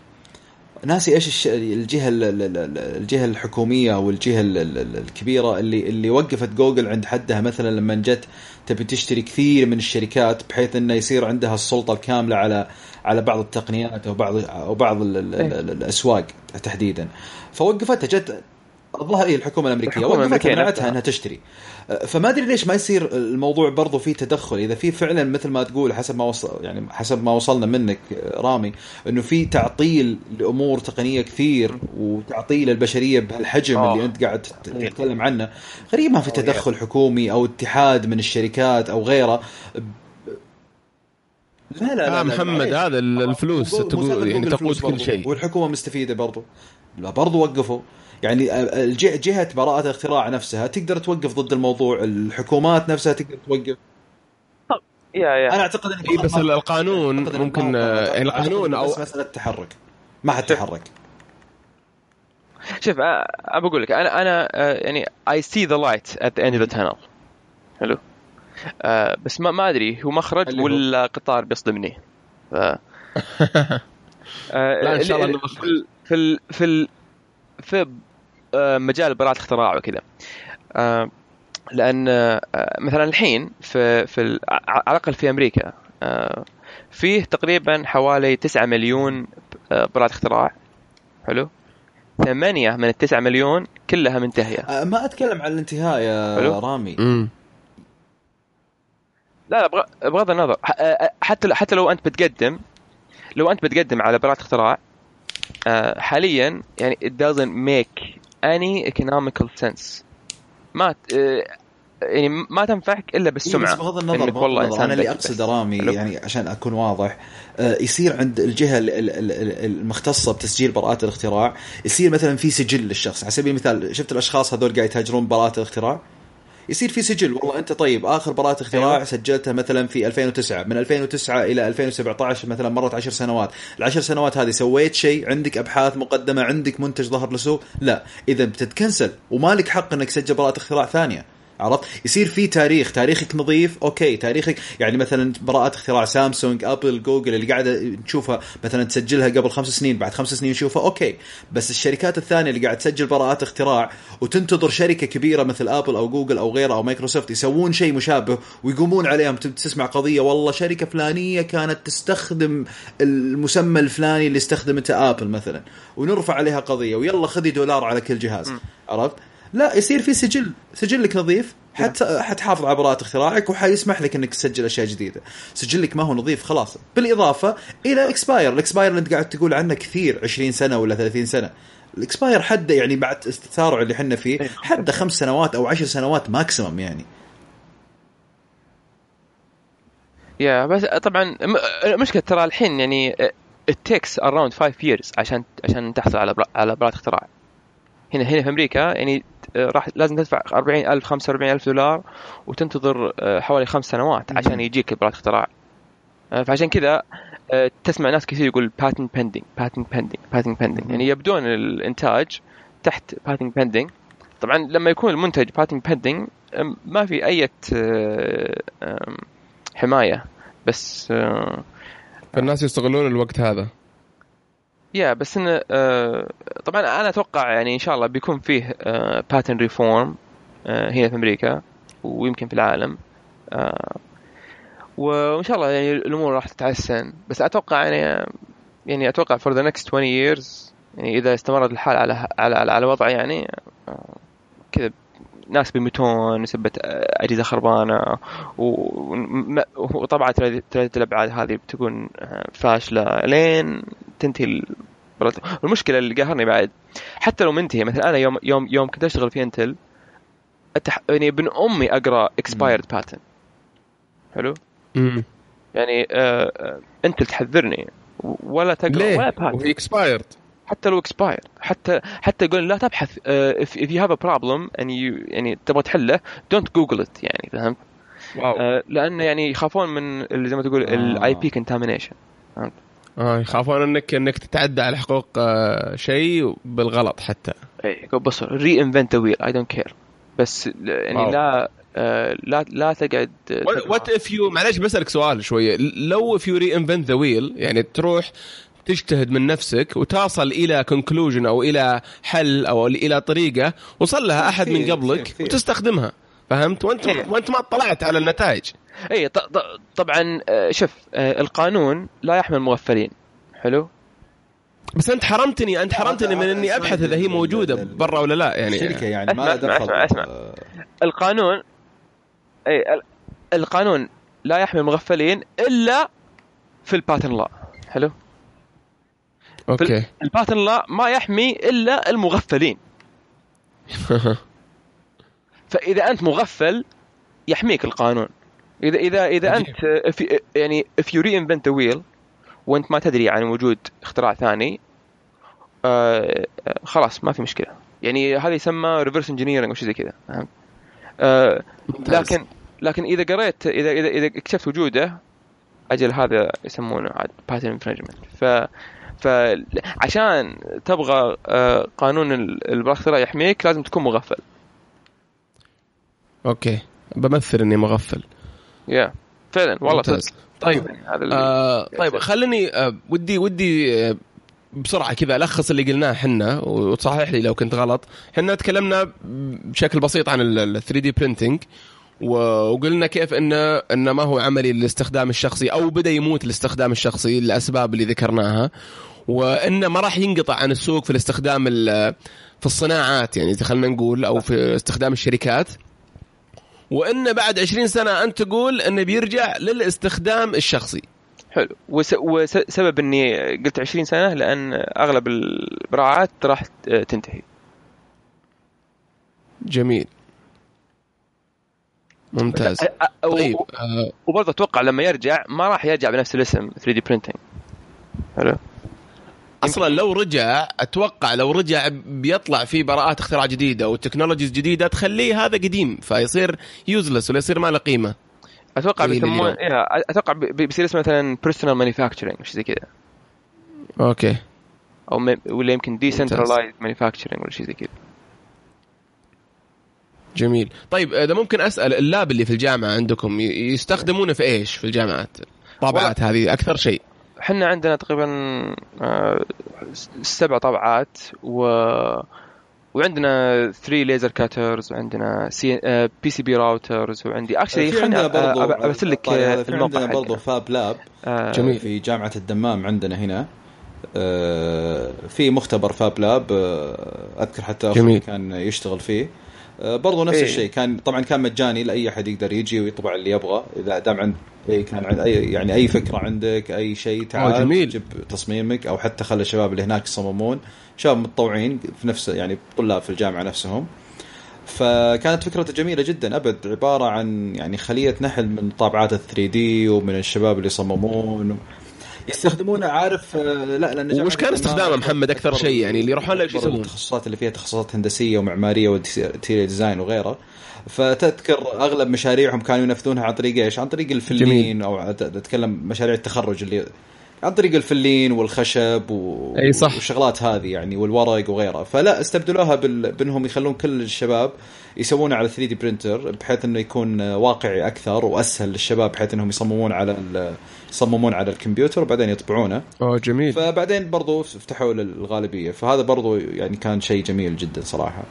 ناسي إيش الش... الجهة ال- ال- ال- الجهة الحكومية أو الجهة ال- ال- ال- الكبيرة اللي اللي وقفت جوجل عند حدها مثلا لما جت تبي تشتري كثير من الشركات بحيث إنه يصير عندها السلطة الكاملة على على بعض التقنيات أو بعض أو بعض إيه. ال- الأسواق تحديدا فوقفتها جت الظاهر هي الحكومة الأمريكية الحكومة وقفتها الأمريكية منعتها نفسها. إنها تشتري. فما أدري ليش ما يصير الموضوع برضو فيه تدخل. إذا في فعلا مثل ما تقول حسب ما وصل يعني حسب ما وصلنا منك رامي إنه في تعطيل لأمور تقنية كثير وتعطيل البشرية بهالحجم آه. اللي أنت قاعد تت- تتكلم عنه. غريب ما في تدخل حكومي أو اتحاد من الشركات أو غيره. لا لا لا, آه لا محمد معليش. هذا ال- الفلوس تقول يعني تقود كل. شيء. والحكومة مستفيدة برضو. لا برضو وقفوا. يعني الج- جهة براءة الاختراع نفسها تقدر توقف ضد الموضوع الحكومات نفسها تقدر توقف. يا يا. أنا أعتقد ان إيه بس القانون أعتقد إن ممكن آه، أعتقد القانون أو بس مساله تحرك ما حتتحرك شوف. آه، أنا بقول لك أنا أنا آه، يعني I see the light at the end of the tunnel. حلو؟ آه، بس ما ما أدري هو مخرج؟ ولا قطار بيصدمني؟ ف آه، [laughs] لا، إن شاء الله إنه مخرج. في ال- في ال- في آه، مجال براءة الاختراع وكذا. آه، لأن آه، مثلا الحين في في على الأقل في أمريكا آه، فيه تقريبا حوالي 9 مليون آه، براءة اختراع. حلو؟ ثمانية من التسعة مليون كلها منتهية. ما أتكلم عن الانتهاء يا حلو. رامي. مم. لا لا بغ- بغض النظر. آه، حتى حتى لو أنت بتقدم لو أنت بتقدم على براءة اختراع آه، حاليا يعني it doesn't make any economical sense. ما آه، يعني ما تنفعك إلا إيه بس بالسمعة. بغض النظر بغض والله النظر. أنا اللي أقصد بس. رامي؟ يعني عشان أكون واضح آه، يصير عند الجهة ال- ال- ال- ال- المختصة بتسجيل براءات الاختراع يصير مثلا في سجل للشخص. على سبيل المثال شفت الأشخاص هذول قاعد يتهاجرون براءات الاختراع؟ يصير في سجل. والله أنت طيب آخر براءة اختراع أيوة. سجلتها مثلا في 2009 من 2009 إلى 2017 مثلا مرت 10 سنوات. العشر سنوات هذه سويت شيء عندك أبحاث مقدمة عندك منتج ظهر للسوق لا. إذا بتتكنسل ومالك حق إنك تسجل براءة اختراع ثانية. عرفت؟ يصير في تاريخ تاريخك نظيف okay. تاريخك يعني مثلا براءة اختراع سامسونج أبل جوجل اللي قاعدة نشوفها مثلا تسجلها قبل خمس سنين بعد خمس سنين نشوفها okay. بس الشركات الثانية اللي قاعد تسجل براءات اختراع وتنتظر شركة كبيرة مثل أبل أو جوجل أو غيرها أو مايكروسوفت يسوون شيء مشابه ويقومون عليهم تسمع قضية؟ والله شركة فلانية كانت تستخدم المسمى الفلاني اللي استخدمته أبل مثلا. ونرفع عليها قضية ويلا خذي دولار على كل جهاز. عرفت؟ لا يصير في سجل سجلك نظيف حتى حتحافظ على براءة اختراعك وحيسمح لك إنك تسجل أشياء جديدة. سجلك ما هو نظيف خلاص. بالإضافة إلى expire ال expire اللي أنت قاعد تقول عنه كثير 20 سنة ولا 30 سنة. ال expire حده يعني بعد التسارع اللي إحنا فيه حده خمس سنوات أو عشر سنوات maximum يعني. yeah بس طبعا م- المشكلة ترى الحين يعني it takes around 5 years عشان عشان تحصل على برا- على براءة اختراع هنا هنا في أمريكا يعني راح لازم تدفع 40000 45000 دولار وتنتظر آه، حوالي خمس سنوات عشان يجيك براءة اختراع. آه، فعشان كذا آه، تسمع ناس كثير يقول patent pending patent pending patent pending. يعني يبدون الإنتاج تحت patent pending. طبعا لما يكون المنتج pending أم، ما في أي حماية. بس آه، فالناس يستغلون الوقت هذا. يا بس انه آه، طبعا أنا أتوقع يعني إن شاء الله بيكون فيه باتن ريفورم هنا في أمريكا ويمكن في العالم آه، وإن شاء الله يعني الأمور راح تتحسن. بس أتوقع يعني يعني أتوقع for the next 20 years يعني إذا استمرت الحال على على على, على يعني آه، كذا ناس بيموتون بسبة أجهزة خربانة وطبعا ثلاثة الأبعاد هذه بتكون آه، فاشلة. لين تنتهي ال- المشكلة اللي قهرني بعد حتى لو منتهي مثلا أنا يوم يوم يوم كنت أشتغل في انتل أتح... يعني ابن أمي أقرأ expired pattern. حلو؟ امم يعني آه آه انتل تحذرني. ولا تقرأ ولا ليه؟ pattern. وهي اكسبايرد حتى لو expired. حتى حتى يقول لا تبحث have a problem and you يعني تبغى تحله don't google it يعني فهمت؟ واو. uh, لأن يعني يخافون من اللي زي ما تقول آه. الاي بي contamination. آه يخافون انك إنك تتعدى على حقوق آه، شيء بالغلط حتى اي بص reinvent the wheel I don't care بس يعني wow. لا آه لا لا تقعد. what if you معلش بسالك سؤال شوية لو if you reinvent the wheel يعني تروح تجتهد من نفسك وتصل إلى conclusion أو إلى حل أو إلى طريقة وصل لها أحد من قبلك. وتستخدمها فهمت وانت إيه. وأنت ما اطلعت على النتائج اي ط- ط- طبعا آه، شوف آه، القانون لا يحمي المغفلين. حلو؟ بس أنت حرمتني أنت حرمتني من إني أبحث إذا هي موجودة برا ولا لا يعني. الشركة يعني ما اسمع- دخل اسمع- اسمع. آه، القانون اي ال- القانون لا يحمي المغفلين إلا في ال patent law حلو؟ okay. ال patent law ما يحمي إلا المغفلين. [laughs] فإذا أنت مغفل يحميك القانون. اذا اذا إذا عجيب. أنت في يعني if you reinvent the wheel وأنت ما تدري عن وجود اختراع ثاني آه آه، خلاص ما في مشكلة يعني هذا يسمى reverse engineering أو شيء زي كذا فهمت؟ آه. لكن لكن إذا قريت اذا اذا إذا اكتشفت وجوده أجل هذا يسمونه عاد patent infringement ف فعشان تبغى آه، قانون ال- الاختراع يحميك لازم تكون مغفل okay بمثل إني مغفل yeah فعلا والله ممتاز. طيب يعني هذا آه طيب خليني آه ودي ودي آه بسرعة كذا ألخص اللي قلناه إحنا وتصحح لي لو كنت غلط. إحنا تكلمنا بشكل بسيط عن ال 3D printing وقلنا كيف إنه إنه ما هو عملي للاستخدام الشخصي أو بدأ يموت الاستخدام الشخصي للاسباب اللي ذكرناها وإنه ما راح ينقطع عن السوق في الاستخدام ال- في الصناعات يعني خلينا نقول أو في استخدام الشركات. وانه بعد 20 سنة انت تقول انه بيرجع للاستخدام الشخصي. حلو. وس... وسبب إني قلت 20 سنة لأن أغلب البراعات راح تنتهي. جميل. ممتاز. طيب وبرضه أتوقع لما يرجع ما راح يرجع بنفس الاسم 3 دي برينتنج حلو. أصلا لو رجع أتوقع لو رجع بيطلع في براءات اختراع جديدة و technologies جديدة تخليه هذا قديم فيصير useless ولا يصير ما له قيمة. أتوقع بيسمون أتوقع بيصير اسمه مثلا personal manufacturing شيء زي كذا. okay. أو ولا يمكن decentralized manufacturing ولا شيء زي كذا. جميل. طيب إذا ممكن أسأل ال lab اللي في الجامعة عندكم يستخدمونه في إيش في الجامعات؟ طابعات هذه أكثر شيء. إحنا عندنا تقريبا آه، سبع طابعات و وعندنا 3 laser cutters وعندنا C PCB routers وعندي actually خليني ارسل لك في عندنا برضه fab lab آه. جميل. في جامعة الدمام عندنا هنا. آه في مختبر fab lab أذكر حتى أخوي كان يشتغل فيه. برضو نفس إيه. الشيء. كان طبعا كان مجاني لأي أحد يقدر يجي ويطبع اللي يبغى. إذا دام عند اي كان عند اي يعني أي فكرة عندك أي شيء تعال جميل. جيب تصميمك أو حتى خلي الشباب اللي هناك يصممون. شباب متطوعين في نفس يعني طلاب في الجامعة نفسهم. فكانت فكرته جميلة جدا أبد. عبارة عن يعني خلية نحل من طابعات ال 3D ومن الشباب اللي يصممون. يستخدمونه عارف آه، لا لأن وش كان استخدامه محمد أكثر شيء يعني اللي يروحون له يسوون التخصصات اللي فيها تخصصات هندسية ومعمارية و interior design وغيره فتذكر أغلب مشاريعهم كانوا ينفذونها عن طريق إيش؟ عن طريق الفلين جميل. أو أتكلم مشاريع التخرج اللي عن طريق الفلين والخشب و... أي صح. والشغلات هذه يعني والورق وغيرها فلا استبدلوها بال... بأنهم يخلون كل الشباب يسوونه على 3 دي برينتر بحيث إنه يكون واقعي أكثر وأسهل للشباب بحيث إنهم يصممون على ال... يصممون على الكمبيوتر وبعدين يطبعونه. أوه جميل. فبعدين برضو فتحوا للغالبيه فهذا برضو يعني كان شيء جميل جدا صراحة.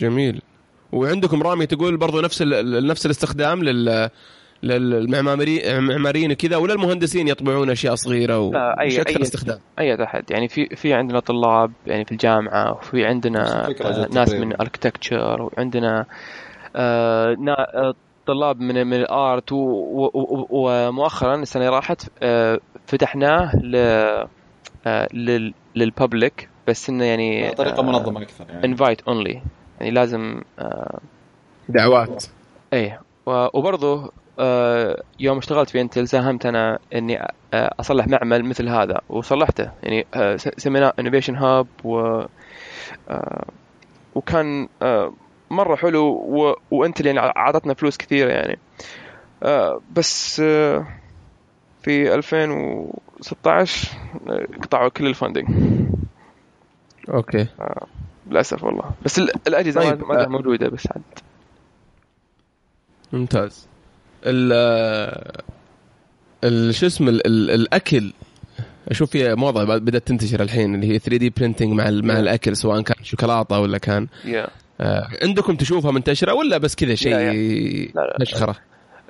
جميل. وعندكم رامي تقول برضو نفس نفس الاستخدام لل للمعماريين كذا ولا المهندسين يطبعون أشياء صغيرة و اي أكثر أي استخدام؟ أي أحد. يعني في في عندنا طلاب يعني في الجامعة وفي عندنا آه ناس من اركتكتشر وعندنا آه, آه، طلاب من من الآرت ومؤخرا السنة اللي راحت آه فتحناه ل آه لل public بس إنه يعني طريقة منظمة أكثر يعني. invite only يعني لازم دعوات. إيه وبرضه يوم اشتغلت في Intel ساهمت أنا اني آه، اصلح معمل مثل هذا وصلحته. يعني آه، سميناه innovation hub و وكان مرة حلو و Intel يعني اعطتنا فلوس كثيرة يعني. بس في 2016 قطعوا كل ال funding okay. للأسف والله. بس الأجهزة طيب. ما موجودة بس عاد. ممتاز. ال شو اسمه الأكل. أشوف في موضة بدأت تنتشر الحين اللي هي 3D printing مع مع الأكل سواء كان شوكولاتة ولا كان. Yeah. آه عندكم تشوفها منتشرة ولا بس كذا شيء فشخره؟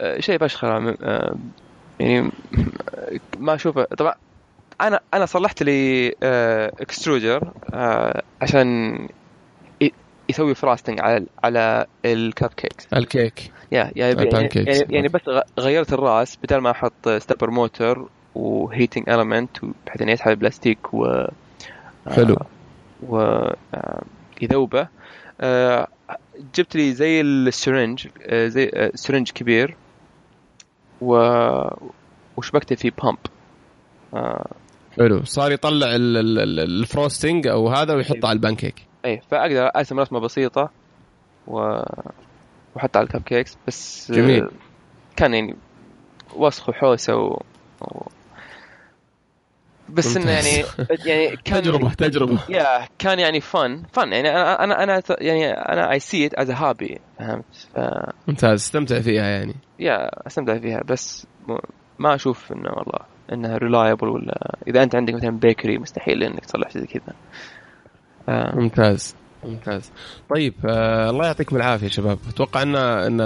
آه شيء فشخره آه يعني ما أشوفه. طبعا أنا أنا صلحت لي extruder عشان يسوي frosting على على ال cupcakes الكيك yeah يعني يعني, يعني, بس غيرت الراس بدل ما أحط stepper motor و heating element بحيث إنه يسحب البلاستيك و حلو. و آه، يذوبه. آه، جبت لي زي ال syringe آه، زي syringe كبير. و وشبكته في pump حلو. صار يطلع ال frosting أو هذا ويحطه. على البانكيك اي فأقدر أرسم رسمة بسيطة و وحتى على ال cupcakes بس جميل. كان يعني وسخ وحوسة و... و... بس إنه يعني يعني [laughs] كان تجربة تجربة. yeah كان يعني fun fun يعني أنا أنا أنا يعني أنا I see it as hobby فهمت؟ ف... ممتاز استمتع فيها يعني. yeah استمتع فيها بس ما أشوف إنه والله إنها reliable ولا إذا أنت عندك مثلا bakery مستحيل إنك تصلح زي كذا. آه. ممتاز. ممتاز. طيب آه الله يعطيكم العافية شباب. أتوقع ان إن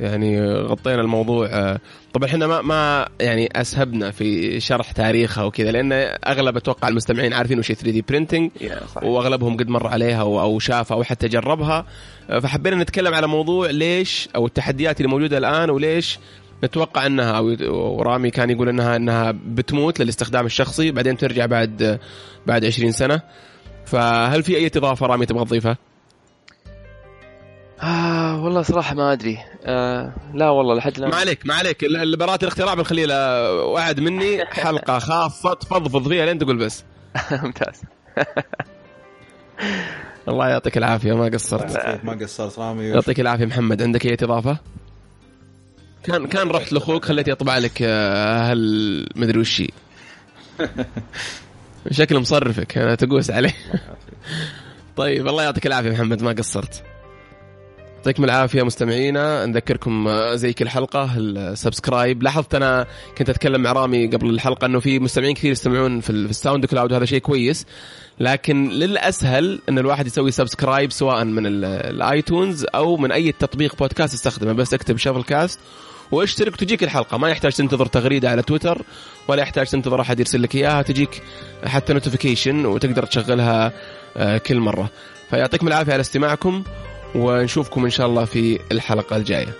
يعني غطينا الموضوع آه طبعا إحنا ما ما يعني أسهبنا في شرح تاريخها وكذا لأن أغلب أتوقع المستمعين عارفين وش 3 دي برينتنج وأغلبهم قد مر عليها أو شافها أو حتى جربها. آه فحبينا نتكلم على موضوع ليش أو التحديات اللي موجودة الآن وليش نتوقع إنها ورامي كان يقول انها إنها بتموت للاستخدام الشخصي بعدين ترجع بعد بعد 20 سنة. فهل في أي اضافة رامي تبغى تضيفها؟ آه والله صراحة ما أدري. آه لا والله لحد الآن. ما عليك ما عليك. براءة الاختراع بنخليها وعد مني. [laughs] حلقة خاصة تفضفض فيها لين تقول بس. [laughs] ممتاز. [laughs] الله يعطيك العافية ما قصرت. ما قصرت رامي. يعطيك العافية محمد عندك أي إضافة؟ كان كان رحت لأخوك خليته يطبع لك آه، هل مدري وش شكله مصرفك أنا تقوس عليه. طيب الله يعطيك العافية محمد ما قصرت. يعطيكم العافية مستمعينا نذكركم زي كل حلقة ال subscribe. لاحظت أنا كنت أتكلم مع رامي قبل الحلقة إنه في مستمعين كثير يستمعون في ال SoundCloud وهذا شيء كويس. لكن للأسهل إن الواحد يسوي subscribe سواء من ال iTunes أو من أي تطبيق بودكاست يستخدمه بس اكتب شافل كاست واشترك تجيك الحلقة. ما يحتاج تنتظر تغريدة على تويتر ولا يحتاج تنتظر أحد يرسل لك إياها تجيك حتى نوتيفيكيشن وتقدر تشغلها آه، كل مرة. فيعطيكم العافية على استماعكم ونشوفكم إن شاء الله في الحلقة الجاية.